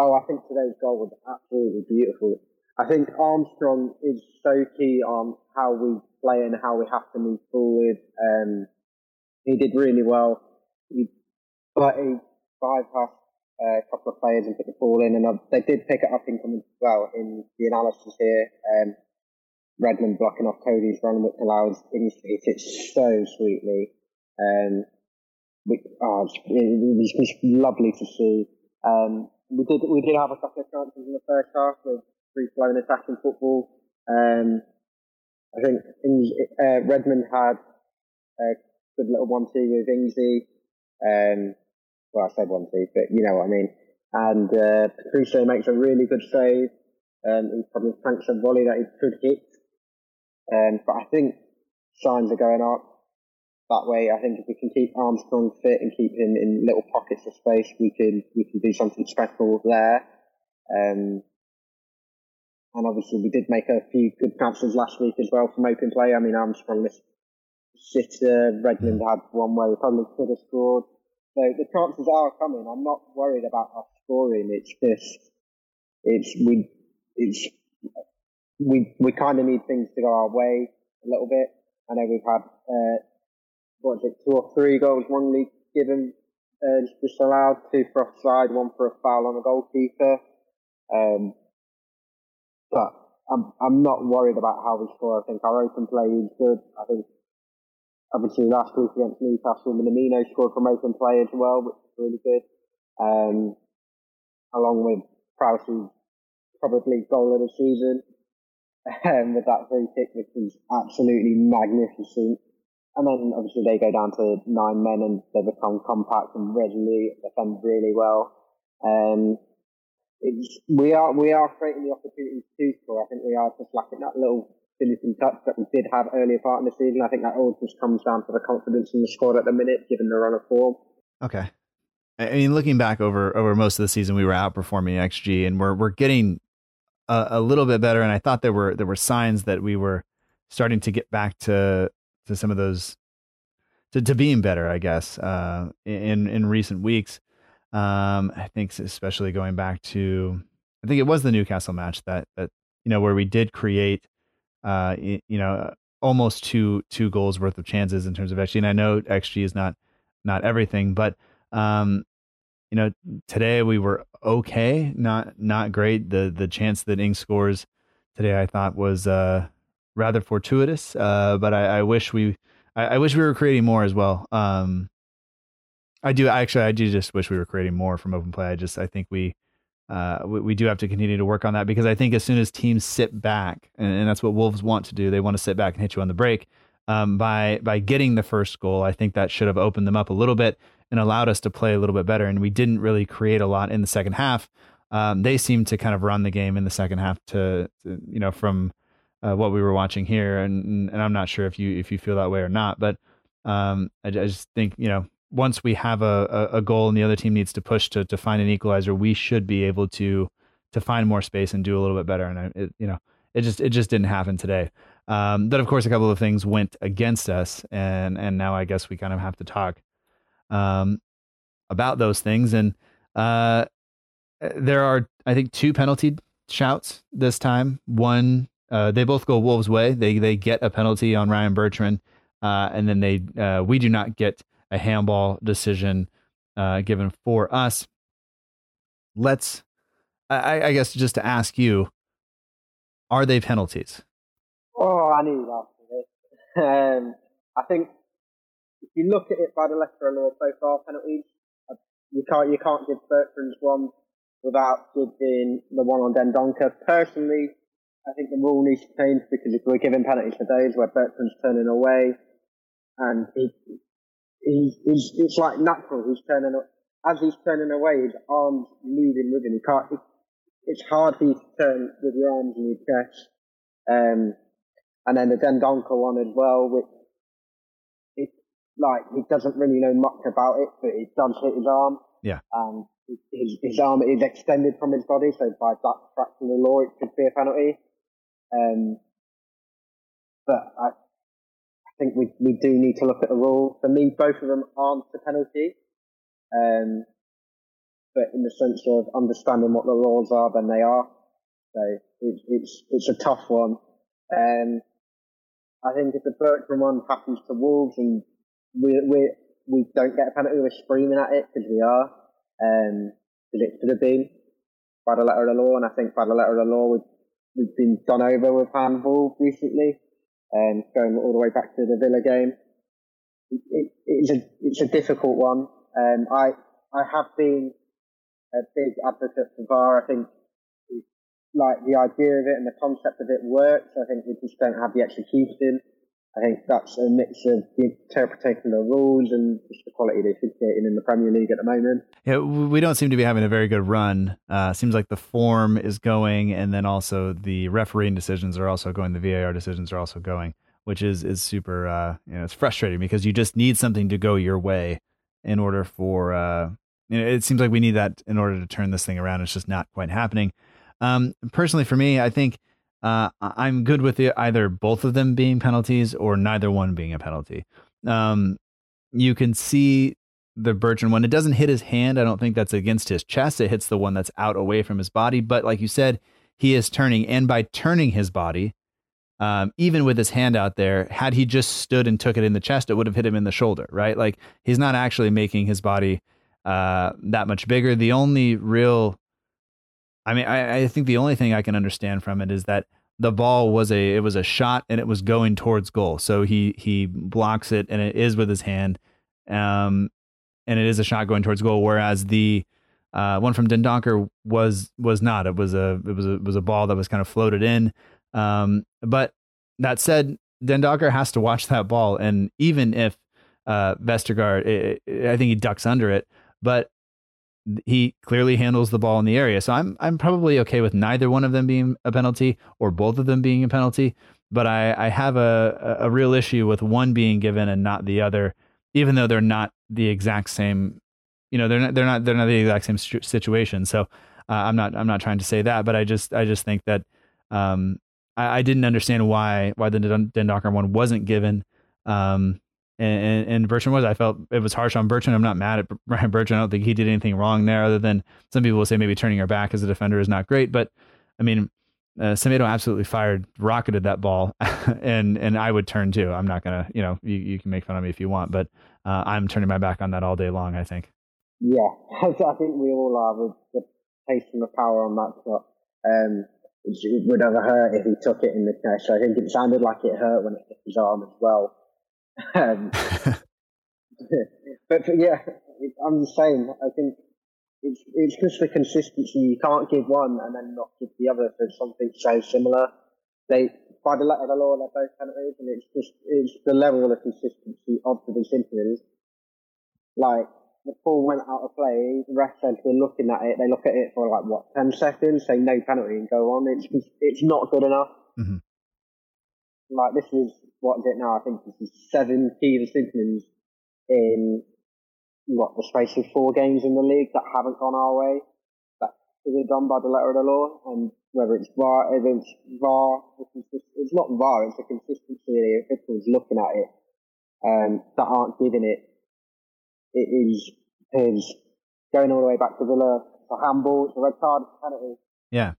S2: Oh, I think today's goal was absolutely beautiful. I think Armstrong is so key on how we play and how we have to move forward. Um, he did really well. He, but he bypassed uh, a couple of players and put the ball in, and they did pick it up in coming well in the analysis here. Um, Redmond blocking off Coady's run, which allows Ings struck it so sweetly. Um, we, oh, it's, it's lovely to see. Um, we did we did have a couple of chances in the first half with free flowing attacking football. Um, I think uh, Redmond had a good little one two with Ingsy. Um, well, I said one two, but you know what I mean. And uh, Patricio makes a really good save. Um, he probably thanks a volley that he could hit. Um, but I think signs are going up that way. I think if we can keep Armstrong fit and keep him in little pockets of space, we can we can do something special there. Um, and obviously, we did make a few good transfers last week as well from open play. I mean, Armstrong missed Sitter, Redmond had one where we probably could have scored. So the chances are coming. I'm not worried about us scoring. It's just, it's, we, it's, we, we kind of need things to go our way a little bit. I know we've had, uh, what is it, two or three goals one league given, uh, just allowed, two for offside, one for a foul on a goalkeeper. Um, but I'm I'm not worried about how we score. I think our open play is good. I think obviously last week against Newcastle, Minamino scored from open play as well, which is really good. Um, along with Prowse's probably goal of the season um, with that free kick, which was absolutely magnificent. And then obviously they go down to nine men and they become compact and resolute, defend really well. Um, we are we are creating the opportunities to score. I think we are just lacking that little finishing touch that we did have earlier part in the season. I think that all just comes down to the confidence in the squad at the minute, given the run of form.
S1: Okay. I mean, looking back over over most of the season, we were outperforming XG, and we're we're getting a, a little bit better. And I thought there were there were signs that we were starting to get back to to some of those to, to being better, I guess, uh, in in recent weeks. Um, I think especially going back to, I think it was the Newcastle match that that you know where we did create, uh, you know, almost two two goals worth of chances in terms of XG. And I know XG is not not everything, but um, you know, today we were okay, not not great. The the chance that Ing scores today, I thought was uh rather fortuitous. Uh, but I, I wish we I, I, wish we were creating more as well. Um, I do actually. I do just wish we were creating more from open play. I just I think we uh, we, we, do have to continue to work on that because I think as soon as teams sit back, and, and that's what Wolves want to do, they want to sit back and hit you on the break. Um, by by getting the first goal, I think that should have opened them up a little bit and allowed us to play a little bit better. And we didn't really create a lot in the second half. Um, they seemed to kind of run the game in the second half to, to you know from uh, what we were watching here, and and I'm not sure if you if you feel that way or not, but um, I, I just think you know once we have a, a, goal and the other team needs to push to, to find an equalizer, we should be able to to find more space and do a little bit better. And I, it, you know, it just it just didn't happen today. Um, of course, a couple of things went against us, and and now I guess we kind of have to talk um, about those things. And uh, there are, I think, two penalty shouts this time. One, uh, they both go Wolves' way. They they get a penalty on Ryan Bertrand, uh, and then they uh, we do not get a handball decision uh, given for us. Let's, I, I, guess, just to ask you, are they penalties?
S2: Oh, I knew that. Um, I think if you look at it by the letter of the law so far, penalties, you can't you can't give Bertrand's one without giving the one on Dendoncker. Personally, I think the rule needs to change because if we're giving penalties for days where Bertrand's turning away, and he, he, he's, it's like natural. He's turning as he's turning away, his arms moving with him. He can't. It, it's hard for you to turn with your arms in your chest. Um, and then the Dendoncker one as well, which it's like he doesn't really know much about it, but it does hit his arm.
S1: Yeah.
S2: And his, his arm is extended from his body, so by that fraction of the law, it could be a penalty. Um, but I, I think we, we do need to look at the rule. For me, both of them aren't the penalty. Um, but in the sense of understanding what the laws are, then they are. So it, it's it's a tough one. Um, I think if the Bertrand one happens to Wolves and we we we don't get a penalty, we're screaming at it because we are. Um, it should have been by the letter of the law, and I think by the letter of the law we've we've been done over with handball recently, and um, going all the way back to the Villa game. It, it, it's a it's a difficult one. Um, I I have been a big advocate for VAR. I think like the idea of it and the concept of it works. I think we just don't have the execution. I think that's a mix of the interpretation of the rules and just the quality they're officiating in the Premier League at the moment.
S1: Yeah, we don't seem to be having a very good run. Uh, seems like the form is going, and then also the refereeing decisions are also going. The VAR decisions are also going, which is is super. Uh, you know, it's frustrating because you just need something to go your way in order for. Uh, you know, it seems like we need that in order to turn this thing around. It's just not quite happening. Um, personally, for me, I think uh, I'm good with it, either both of them being penalties or neither one being a penalty. Um, you can see the Bertrand one. It doesn't hit his hand. I don't think that's against his chest. It hits the one that's out away from his body. But like you said, he is turning, and by turning his body, um, even with his hand out there, had he just stood and took it in the chest, it would have hit him in the shoulder, right? Like he's not actually making his body uh, that much bigger. The only real I mean, I, I think the only thing I can understand from it is that the ball was a it was a shot and it was going towards goal. So he he blocks it and it is with his hand, um, and it is a shot going towards goal. Whereas the uh, one from Dendoncker was was not. It was a it was a it was a ball that was kind of floated in. Um, but that said, Dendoncker has to watch that ball, and even if uh, Vestergaard, it, it, I think he ducks under it, but he clearly handles the ball in the area. So I'm I'm probably okay with neither one of them being a penalty or both of them being a penalty. But I, I have a, a real issue with one being given and not the other, even though they're not the exact same. You know, they're not they're not they're not the exact same situation. So uh, I'm not I'm not trying to say that, but I just I just think that um, I, I didn't understand why why the Dendoncker one wasn't given. Um, and, and, Bertrand was. I felt it was harsh on Bertrand. I'm not mad at Ryan Bertrand. I don't think he did anything wrong there, other than some people will say maybe turning her back as a defender is not great. But I mean, uh, Semedo absolutely fired, rocketed that ball, and and I would turn too. I'm not gonna, you know, you, you can make fun of me if you want, but uh, I'm turning my back on that all day long. I think.
S2: Yeah, I think we all are with the pace and the power on that shot. Um, it would have hurt if he took it in the chest. I think it sounded like it hurt when it hit his arm as well. Um, but, yeah, I'm the same. I think it's it's just the consistency. You can't give one and then not give the other for something so similar. They by the letter of the law, they're both penalties, and it's just it's the level of consistency of the decisions. Like the ball went out of play, the ref said we're looking at it. They look at it for like what ten seconds, say no penalty, and go on. It's just, it's not good enough. Mm-hmm. Like this is what is it now? I think this is seven key decisions in what the space of four games in the league that haven't gone our way. That is done by the letter of the law, and whether it's VAR, it's VAR, it's not VAR. It's the consistency of the officials looking at it um, that aren't giving it. It is is going all the way back to Villa. It's a handball. It's a red card. It's penalty.
S1: Yeah.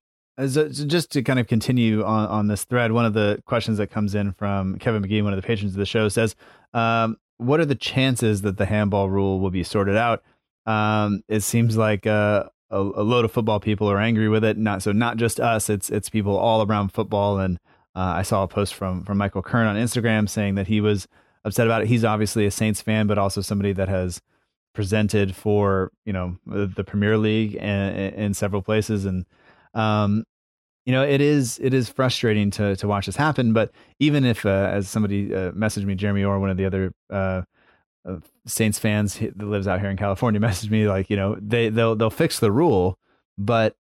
S1: So, just to kind of continue on, on this thread, one of the questions that comes in from Kevin McGee, one of the patrons of the show, says, um, "What are the chances that the handball rule will be sorted out?" Um, it seems like uh, a, a, load of football people are angry with it. Not so, not just us. It's it's people all around football. And uh, I saw a post from from Michael Kern on Instagram saying that he was upset about it. He's obviously a Saints fan, but also somebody that has presented for you know the Premier League and in several places, and um, you know it is it is frustrating to to watch this happen. But even if, uh, as somebody uh, messaged me, Jeremy or one of the other uh, uh Saints fans that lives out here in California messaged me like you know they they'll they'll fix the rule, but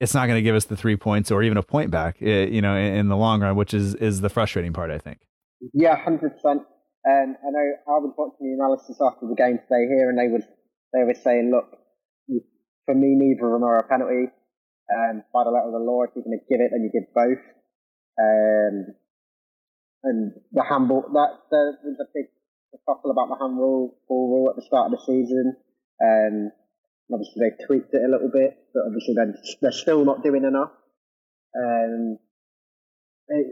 S1: it's not going to give us the three points or even a point back, eh, you know, in, the long run, which is is the frustrating part, I think.
S2: Yeah, hundred percent. Um, I know I was watching the analysis after the game today here, and they was they were saying, look, for me, neither of them are a penalty. Um, by the letter of the law, if you're going to give it, then you give both. Um, and the handball, that was a big kerfuffle about the handball rule at the start of the season. Um, obviously they tweaked it a little bit, but obviously they're, they're still not doing enough. Um, it,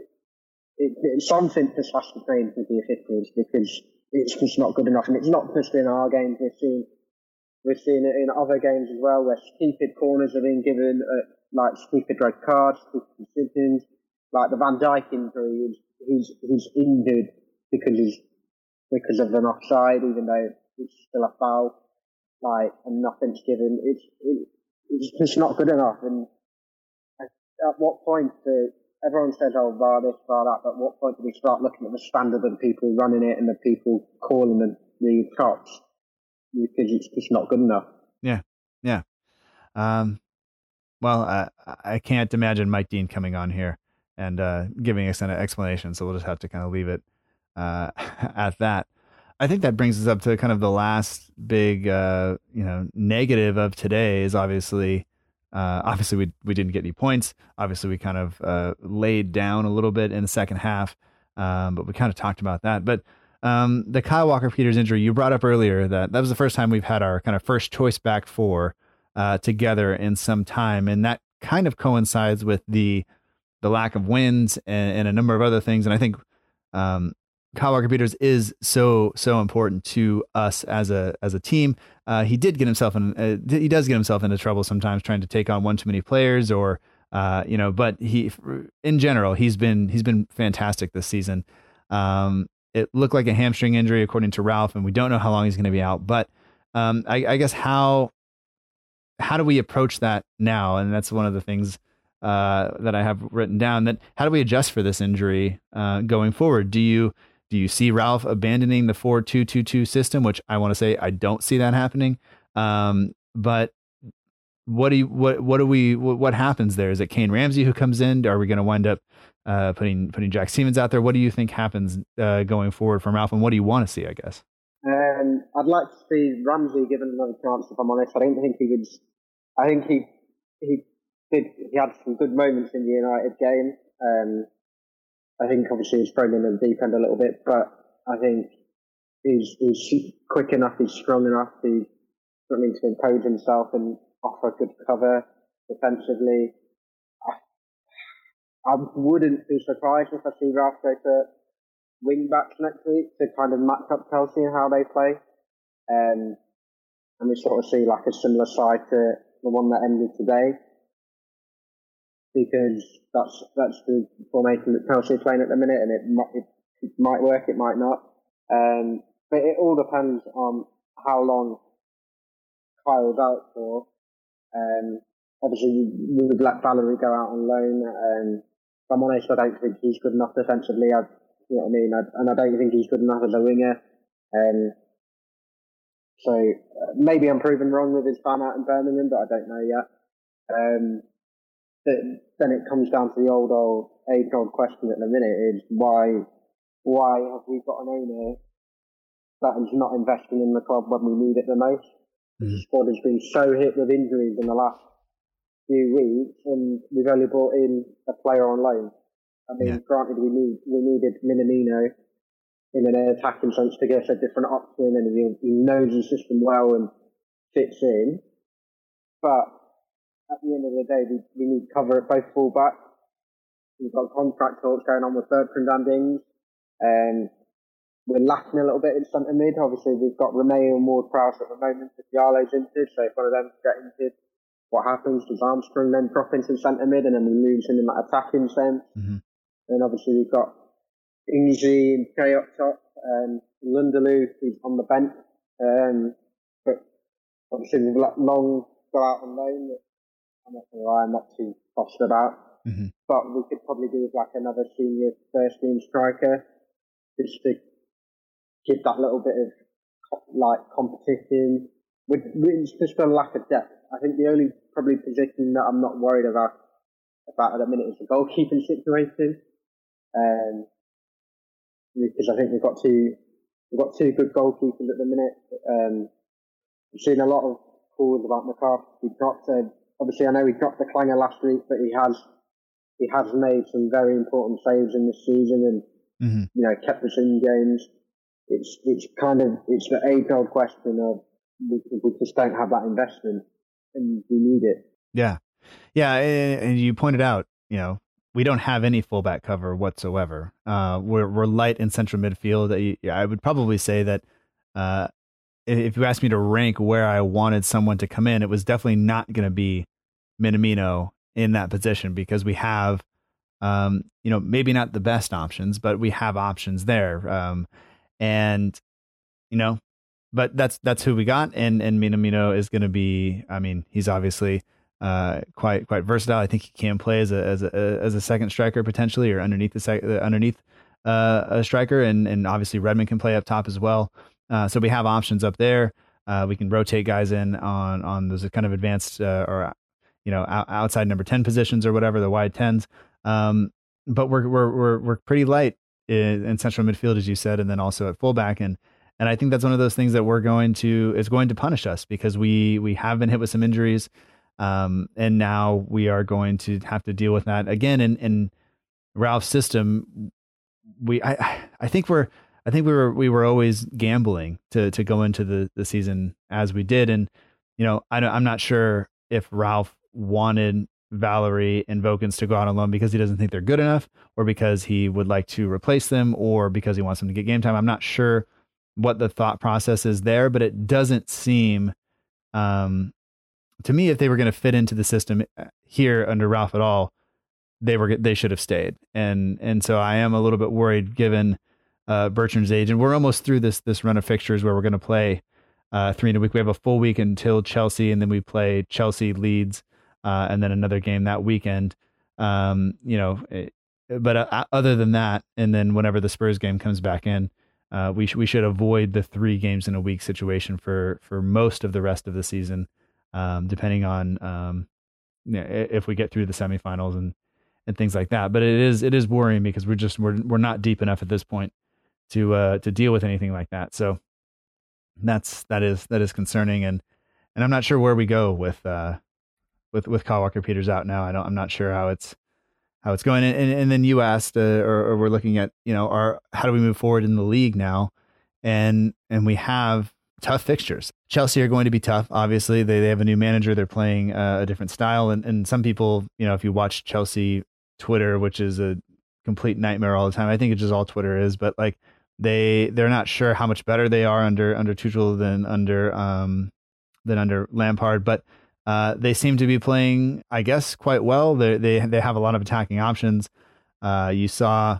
S2: it, it's something to slash the trains with the officials because it's just not good enough. And it's not just in our games. We're seeing, we're seeing it in other games as well where stupid corners are being given, uh, like stupid red cards, stupid decisions. Like the Van Dijk injury, he's, he's injured because he's, because of an offside, even though it's still a foul. Like, and nothing's given. It's, it, it's just not good enough. And at what point do everyone says, oh, VAR this, VAR that, but at what point do we start looking at the standard of the people running it and the people calling the, the tops? Because it's just not good enough.
S1: Yeah, yeah. Um, well, I, I can't imagine Mike Dean coming on here and uh, giving us an explanation, so we'll just have to kind of leave it uh, at that. I think that brings us up to kind of the last big, uh, you know, negative of today is obviously uh, obviously, we we didn't get any points. Obviously, we kind of uh, laid down a little bit in the second half, um, but we kind of talked about that. But um, the Kyle Walker Peters injury, you brought up earlier that that was the first time we've had our kind of first choice back four uh, together in some time, and that kind of coincides with the the lack of wins and, and a number of other things. And I think um, Kyle Walker Peters is so so important to us as a as a team. Uh, he did get himself in uh, he does get himself into trouble sometimes trying to take on one too many players or uh, you know, but he in general he's been he's been fantastic this season. Um, it looked like a hamstring injury according to Ralph, and we don't know how long he's going to be out. But um, I, I guess how how do we approach that now? And that's one of the things uh, that I have written down. That how do we adjust for this injury uh, going forward? Do you do you see Ralph abandoning the 4 2 2 2 system, which I want to say I don't see that happening? Um, but what do you, what what do we what, what, happens there? Is it Kayne Ramsay who comes in? Are we going to wind up uh, putting putting Jack Stephens out there? What do you think happens uh, going forward from Ralph, and what do you want to see? I guess.
S2: Um, I'd like to see Ramsay given another chance. If I'm honest, I don't think he would. I think he he did. He had some good moments in the United game. Um, I think obviously he's thrown in the deep end a little bit, but I think he's, he's quick enough, he's strong enough, he's something to impose himself and offer good cover defensively. I, wouldn't be surprised if I see Ralph to wing backs next week to kind of match up Chelsea and how they play. Um, and we sort of see like a similar side to the one that ended today because that's that's the formation that Chelsea are playing at the minute, and it might, it, might work, it might not. Um, but it all depends on how long Kyle's out for. Um, obviously, we would let Valery go out on loan. Um, if I'm honest, I don't think he's good enough defensively. I, you know what I mean? I, and I don't think he's good enough as a winger. Um, so uh, maybe I'm proven wrong with his ban out in Birmingham, but I don't know yet. Um, then it comes down to the old old age old question at the minute is why why have we got an owner that is not investing in the club when we need it the most? Mm-hmm. The squad has been so hit with injuries in the last few weeks, and we've only brought in a player on loan. I mean, yeah. granted, we need we needed Minamino in an attacking sense to give us a different option, and he, he knows the system well and fits in. But at the end of the day, we, we need cover at both fullbacks. We've got contract talks going on with Bertrand and Ings. Um, we're lacking a little bit in centre mid. Obviously, we've got Romeu and Ward Prowse at the moment. If Diallo's injured, so if one of them get injured, what happens? Does Armstrong then drop into centre mid and then we lose him in that attacking sense? Mm-hmm. And obviously, we've got Ingsy and Che up top, um, N'Lundulu, who's on the bench. Um, obviously we've let Long go out on loan. I'm not gonna lie, I'm not too fussed about.
S1: Mhm.
S2: But we could probably do with like another senior first team striker, just to give that little bit of like competition. With, it's just a lack of depth. I think the only probably position that I'm not worried about about at the minute is the goalkeeping situation. Um, because I think we've got two we've got two good goalkeepers at the minute. Um, I've seen a lot of calls about McCarthy. He dropped a, obviously I know he dropped the clanger last week, but he has he has made some very important saves in this season and
S1: Mhm.
S2: you know kept us in games. It's it's kind of it's the age old question of we, we just don't have that investment and we need it.
S1: Yeah, yeah, and, you pointed out, you know, we don't have any fullback cover whatsoever. Uh, we're we're light in central midfield. I would probably say that uh, if you asked me to rank where I wanted someone to come in, it was definitely not going to be Minamino in that position because we have, um, you know, maybe not the best options, but we have options there. Um, and you know, but that's that's who we got, and and Minamino is going to be. I mean, he's obviously uh, quite quite versatile. I think he can play as a as a as a second striker potentially, or underneath the sec, uh, underneath uh, a striker, and and obviously Redmond can play up top as well. Uh, so we have options up there. Uh, we can rotate guys in on on those kind of advanced uh, or you know out, outside number ten positions or whatever the wide tens. Um, but we're we're we're we're pretty light in, in central midfield as you said, and then also at fullback and. And I think that's one of those things that we're going to is going to punish us because we we have been hit with some injuries, um, and now we are going to have to deal with that again. In in Ralph's system, we I I think we're I think we were we were always gambling to to go into the the season as we did, and you know I I'm not sure if Ralph wanted Valery and Vokins to go out on loan because he doesn't think they're good enough, or because he would like to replace them, or because he wants them to get game time. I'm not sure what the thought process is there, but it doesn't seem um, to me if they were going to fit into the system uh, here under Ralph at all, they were they should have stayed. And and so I am a little bit worried given uh, Bertrand's age, and we're almost through this this run of fixtures where we're going to play uh, three in a week. We have a full week until Chelsea, and then we play Chelsea Leeds, uh, and then another game that weekend. Um, you know, it, but uh, other than that, and then whenever the Spurs game comes back in, uh, we sh- we should avoid the three games in a week situation for for most of the rest of the season, um, depending on um, you know, if we get through the semifinals and and things like that. But it is it is worrying because we're just we're we're not deep enough at this point to uh, to deal with anything like that. So that's that is that is concerning, and and I'm not sure where we go with uh, with with Kyle Walker Peters out now. I don't I'm not sure how it's how it's going. And, and, and then you asked, uh, or, or we're looking at, you know, our how do we move forward in the league now? And and we have tough fixtures. Chelsea are going to be tough. Obviously, they they have a new manager. They're playing uh, a different style, and and some people, you know, if you watch Chelsea Twitter, which is a complete nightmare all the time. I think it's just all Twitter is, but like they they're not sure how much better they are under under Tuchel than under um than under Lampard, but uh, they seem to be playing, I guess, quite well. They they they have a lot of attacking options. Uh, you saw,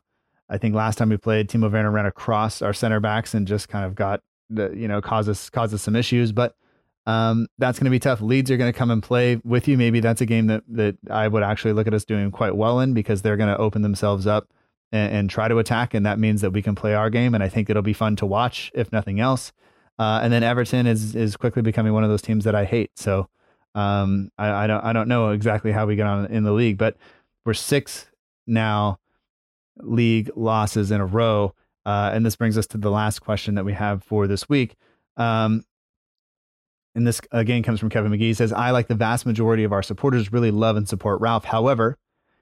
S1: I think last time we played, Timo Werner ran across our center backs and just kind of got the you know causes causes some issues. But um, that's going to be tough. Leeds are going to come and play with you. Maybe that's a game that that I would actually look at us doing quite well in because they're going to open themselves up and, and try to attack, and that means that we can play our game. And I think it'll be fun to watch, if nothing else. Uh, and then Everton is is quickly becoming one of those teams that I hate. So um, I, I don't I don't know exactly how we get on in the league, but we're six now league losses in a row. Uh, and this brings us to the last question that we have for this week. Um, and this again comes from Kevin McGee. He says, I, like the vast majority of our supporters, really love and support Ralph. However,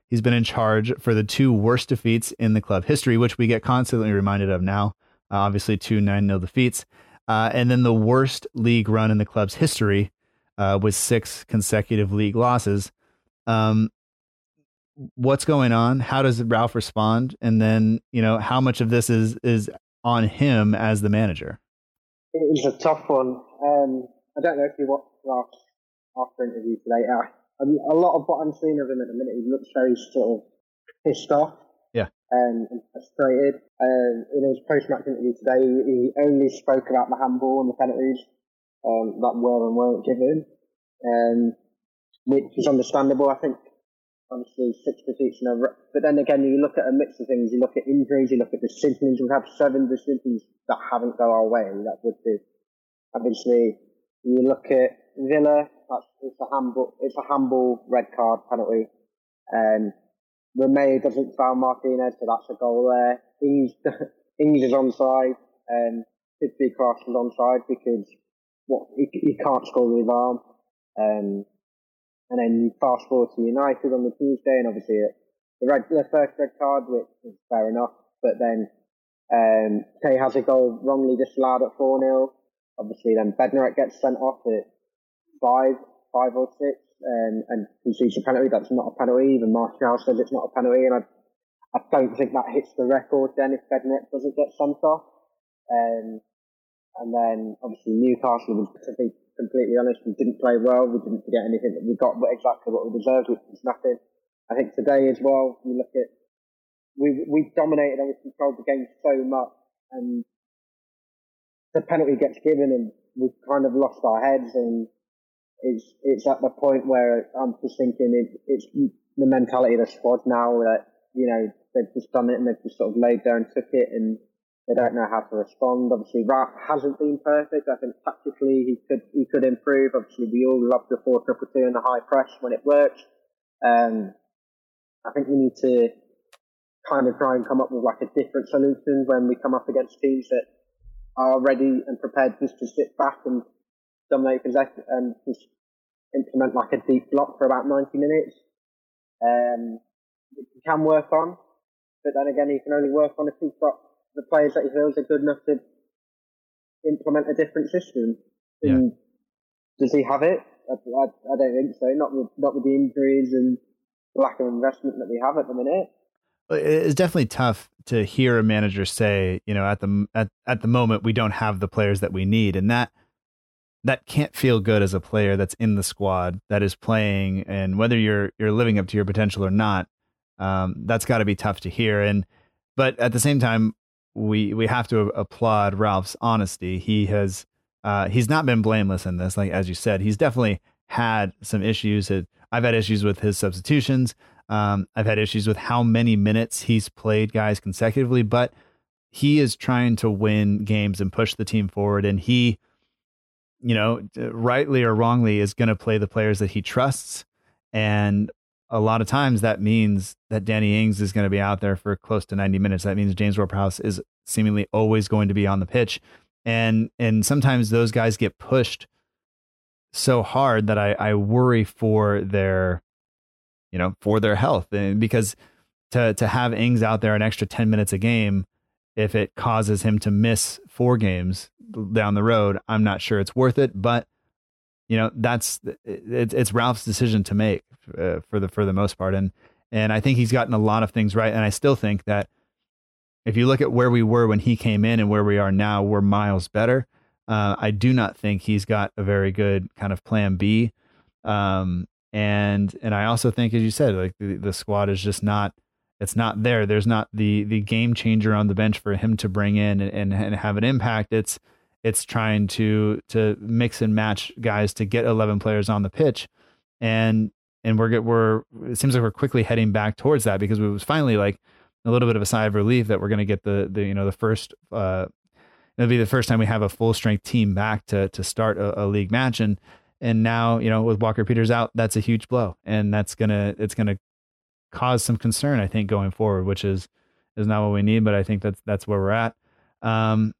S1: he's been in charge for the two worst defeats in the club history, which we get constantly reminded of now. Uh, obviously, two 9 0 defeats. Uh, and then the worst league run in the club's history uh, with six consecutive league losses. Um, what's going on? How does Ralph respond? And then, you know, how much of this is is on him as the manager?
S2: It was a tough one. Um, I don't know if you watched Ralph's after interview today. Uh, a, a lot of what I'm seeing of him at the minute, he looks very sort of pissed off.
S1: Yeah.
S2: Um, and frustrated. Um, in his post-match interview today, he only spoke about the handball and the penalties. Um, that were and weren't given, um, which is understandable. I think obviously six defeats in a row. But then again, you look at a mix of things. You look at injuries. You look at decisions. We've had seven decisions that haven't gone our way. That would be obviously. You look at Villa. That's it's a handball. It's a handball red card penalty. Um, Remey doesn't foul Martinez, so that's a goal there. Ings, Ings is onside. Um, be classed as onside because what he, he can't score with his arm. Um, and then you fast forward to United on the Tuesday, and obviously the red, the first red card, which is fair enough. But then um, Tay has a goal wrongly disallowed at four 0 Obviously, then Bednarek gets sent off at five, five or six, um, and concedes a penalty. That's not a penalty. Even Martial says it's not a penalty, and I, I don't think that hits the record. Then if Bednarek doesn't get sent off, um, and then obviously Newcastle was to be completely honest, we didn't play well. We didn't get anything. We got exactly what we deserved, which was nothing. I think today as well, you look at we we dominated and we controlled the game so much, and the penalty gets given, and we've kind of lost our heads, and it's it's at the point where I'm just thinking it, it's the mentality of the squad now that you know they've just done it and they've just sort of laid there and took it and they don't know how to respond. Obviously, Ralph hasn't been perfect. I think tactically he could he could improve. Obviously, we all love the four triple two and the high press when it works. Um, I think we need to kind of try and come up with like a different solution when we come up against teams that are ready and prepared just to sit back and dominate possession and just implement like a deep block for about 90 minutes. Um, can work on, but then again, he can only work on if he's the players that he feels are good enough to implement a different system. Yeah. Does he have it? I, I, I, don't think so. Not with not with the injuries and lack of investment that we have at the minute.
S1: It's definitely tough to hear a manager say, you know, at the at, at the moment we don't have the players that we need, and that that can't feel good as a player that's in the squad that is playing, and whether you're you're living up to your potential or not, um, that's got to be tough to hear. And but at the same time, we we have to applaud Ralph's honesty. He has uh, he's not been blameless in this. Like as you said, he's definitely had some issues. I've had issues with his substitutions. Um, I've had issues with how many minutes he's played guys consecutively, but he is trying to win games and push the team forward. And he, you know, rightly or wrongly, is going to play the players that he trusts. And a lot of times that means that Danny Ings is going to be out there for close to 90 minutes. That means James Ward-Prowse is seemingly always going to be on the pitch. And and sometimes those guys get pushed so hard that I, I worry for their you know, for their health. And because to to have Ings out there an extra 10 minutes a game, if it causes him to miss four games down the road, I'm not sure it's worth it. But you know, that's it, it's Ralph's decision to make uh, for the for the most part, and and I think he's gotten a lot of things right. And I still think that if you look at where we were when he came in and where we are now, we're miles better. Uh, I do not think he's got a very good kind of plan B. Um, and and I also think, as you said, like the, the squad is just not it's not there. There's not the the game changer on the bench for him to bring in and, and, and have an impact. It's it's trying to to mix and match guys to get 11 players on the pitch, and and we're we're it seems like we're quickly heading back towards that because it was finally like a little bit of a sigh of relief that we're going to get the the you know the first uh it'll be the first time we have a full strength team back to to start a, a league match. And and now you know with Walker Peters out that's a huge blow. And that's gonna it's gonna cause some concern I think going forward which is is not what we need but I think that's that's where we're at. Um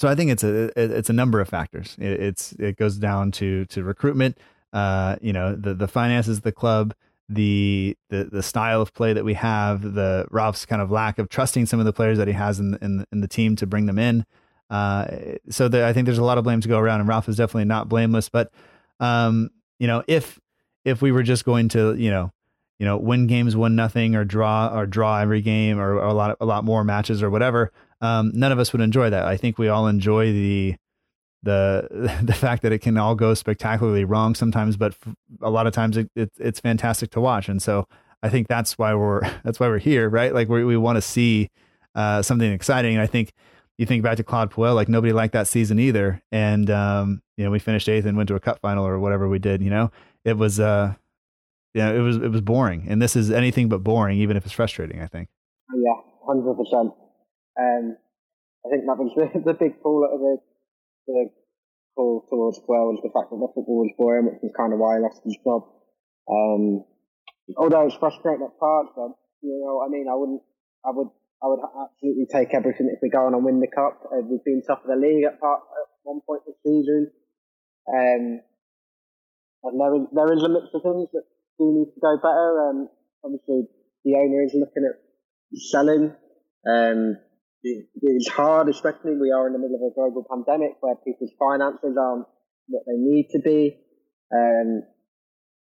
S1: so I think it's a it's a number of factors it, it's it goes down to to recruitment uh you know the the finances of the club the the the style of play that we have, the Ralph's kind of lack of trusting some of the players that he has in in, in the team to bring them in. Uh, so the, I think there's a lot of blame to go around, and Ralph is definitely not blameless. But um, you know, if if we were just going to you know you know win games one nothing or draw or draw every game or, or, a lot a lot more matches or whatever, um, none of us would enjoy that. I think we all enjoy the the the fact that it can all go spectacularly wrong sometimes, but a lot of times it, it, it's fantastic to watch. And so I think that's why we're that's why we're here, right? Like we we want to see uh, something exciting. And I think you think back to Claude Puel, like nobody liked that season either. And, um, you know, we finished eighth and went to a cup final or whatever we did, you know, it was, uh, yeah, it was, it was boring. And this is anything but boring, even if it's frustrating, I think.
S2: Yeah, 100%. Um, I think that was the, the big pull of the, the pull towards Puel was the fact that the football was boring, which is kind of why I lost his job. Um, although it's frustrating at parts, but you know, what I mean, I wouldn't, I would I would absolutely take everything if we go on and win the cup. Uh, we've been top of the league at, part, at one point this season. Um, and there is, there is a mix of things that do need to go better. Um, obviously, the owner is looking at selling. Um, it's hard, especially we are in the middle of a global pandemic where people's finances aren't what they need to be. Um,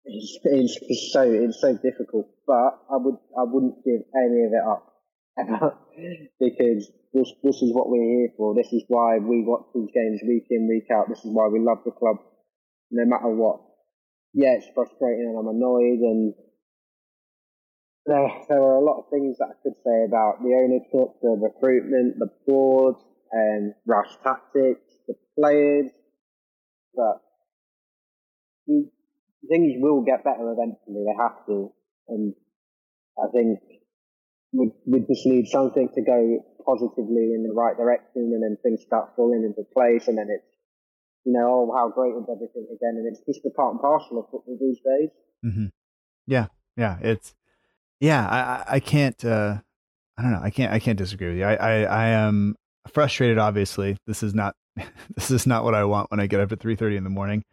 S2: it's, it's, it's so it's so difficult, but I would I wouldn't give any of it up ever because this this is what we're here for. This is why we watch these games week in week out. This is why we love the club, no matter what. Yeah, it's frustrating and I'm annoyed and there, there are a lot of things that I could say about the ownership, the recruitment, the board, and rash tactics, the players, but things will get better eventually. They have to, and I think we, we just need something to go positively in the right direction and then things start falling into place and then it's, you know, oh, how great is everything again. And it's just the part and parcel of football these days.
S1: Mm-hmm. Yeah. Yeah. It's, yeah, I, I can't, uh, I don't know. I can't, I can't disagree with you. I, I, I am frustrated. Obviously this is not, this is not what I want when I get up at 3.30 in the morning.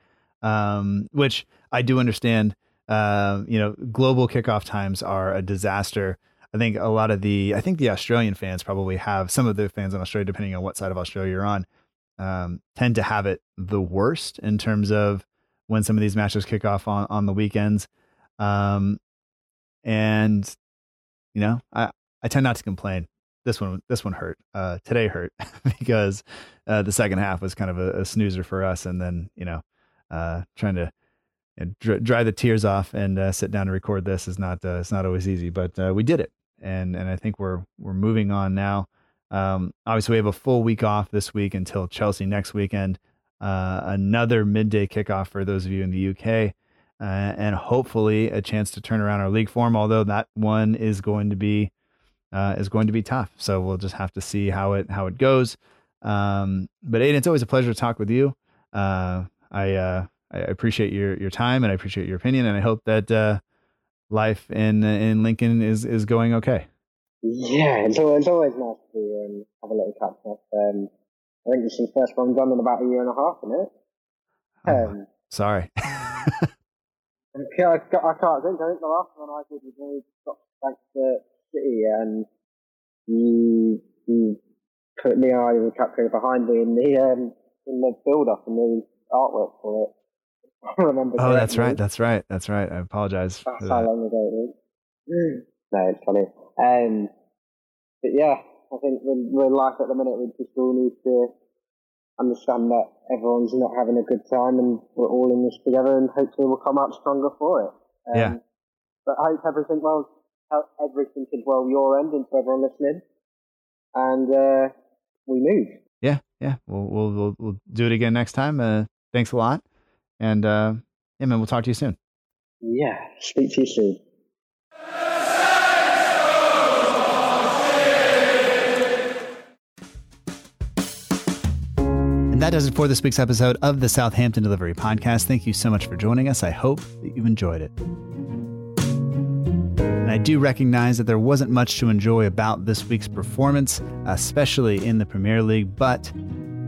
S1: Um, which I do understand, uh, you know, global kickoff times are a disaster I think a lot of the, I think the Australian fans probably have some of the fans in Australia, depending on what side of Australia you're on, um, tend to have it the worst in terms of when some of these matches kick off on, on the weekends. Um, and you know, I, I tend not to complain. This one, this one hurt. Uh, today hurt because, uh, the second half was kind of a, a snoozer for us. And then, you know, uh, trying to, dry the tears off and uh, sit down and record this is not uh, it's not always easy, but uh, we did it and and I think we're we're moving on now. Um, obviously, we have a full week off this week until Chelsea next weekend. Uh, another midday kickoff for those of you in the UK, uh, and hopefully a chance to turn around our league form. Although that one is going to be uh, is going to be tough, so we'll just have to see how it how it goes. Um, but Aiden, it's always a pleasure to talk with you. Uh, I uh, I appreciate your your time and I appreciate your opinion, and I hope that uh, life in in Lincoln is is going okay.
S2: Yeah, it's always, it's always nice to um, have a little catch up. Um, I think this is the first one done in about a year and a half, isn't it?
S1: Oh, um, sorry.
S2: yeah, I, I, can't think. I think the last one I did was when we got back to City and you, you put me and I were capturing behind me in the um, in the build up and the artwork for it.
S1: remember. Oh, that's right. That's right. That's right. I apologize.
S2: That's how that. long ago it was. No, it's funny. Um, but yeah, I think with, with life at the minute, we just all need to understand that everyone's not having a good time and we're all in this together and hopefully we'll come out stronger for it.
S1: Um, yeah.
S2: But I hope everything well, everything is well your end and to everyone listening. And uh, we move.
S1: Yeah, yeah. We'll, we'll, we'll, we'll do it again next time. Uh, thanks a lot. And uh, yeah, man, we'll talk to you soon.
S2: Yeah, speak to you soon.
S1: That does it for this week's episode of the Southampton Delivery Podcast. Thank you so much for joining us. I hope that you've enjoyed it. And I do recognize that there wasn't much to enjoy about this week's performance, especially in the Premier League, but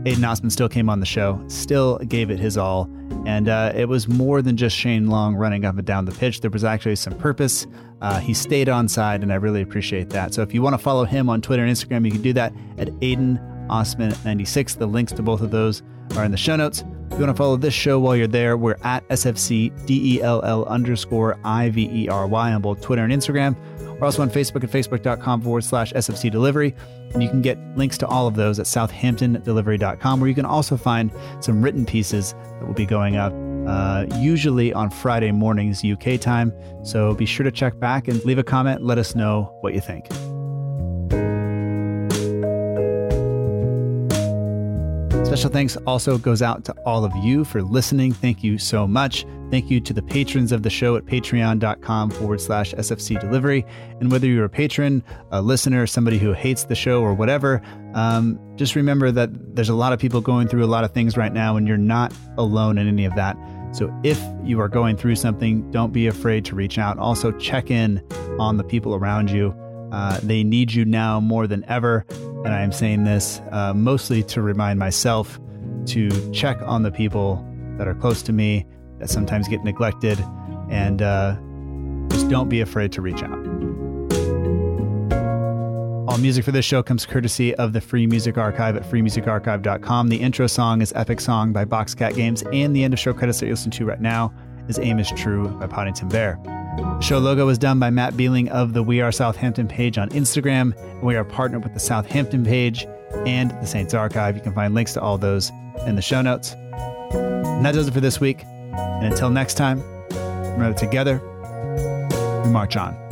S1: Aiden Osman still came on the show, still gave it his all, and uh, it was more than just Shane Long running up and down the pitch. There was actually some purpose. Uh, he stayed on side, and I really appreciate that. So if you want to follow him on Twitter and Instagram, you can do that at Aiden Osman96. The links to both of those are in the show notes. If you want to follow this show while you're there, we're at SFC DELL underscore I-V-E-R-Y on both Twitter and Instagram. We're also on Facebook at facebook.com forward slash SFC delivery. And you can get links to all of those at southamptondelivery.com, where you can also find some written pieces that will be going up uh, usually on Friday mornings UK time. So be sure to check back and leave a comment. Let us know what you think. Special thanks also goes out to all of you for listening. Thank you so much. Thank you to the patrons of the show at patreon.com forward slash SFC delivery. And whether you're a patron, a listener, somebody who hates the show, or whatever, um, just remember that there's a lot of people going through a lot of things right now, and you're not alone in any of that. So if you are going through something, don't be afraid to reach out. Also, check in on the people around you. Uh, they need you now more than ever. And I am saying this uh, mostly to remind myself to check on the people that are close to me that sometimes get neglected and uh, just don't be afraid to reach out. All music for this show comes courtesy of the Free Music Archive at freemusicarchive.com. The intro song is Epic Song by Boxcat Games, and the end of show credits that you listen to right now is Aim is True by Poddington Bear. Show logo was done by Matt Beeling of the We Are Southampton page on Instagram, and we are partnered with the Southampton page and the Saints Archive. You can find links to all those in the show notes. And that does it for this week. And until next time, remember together, we march on.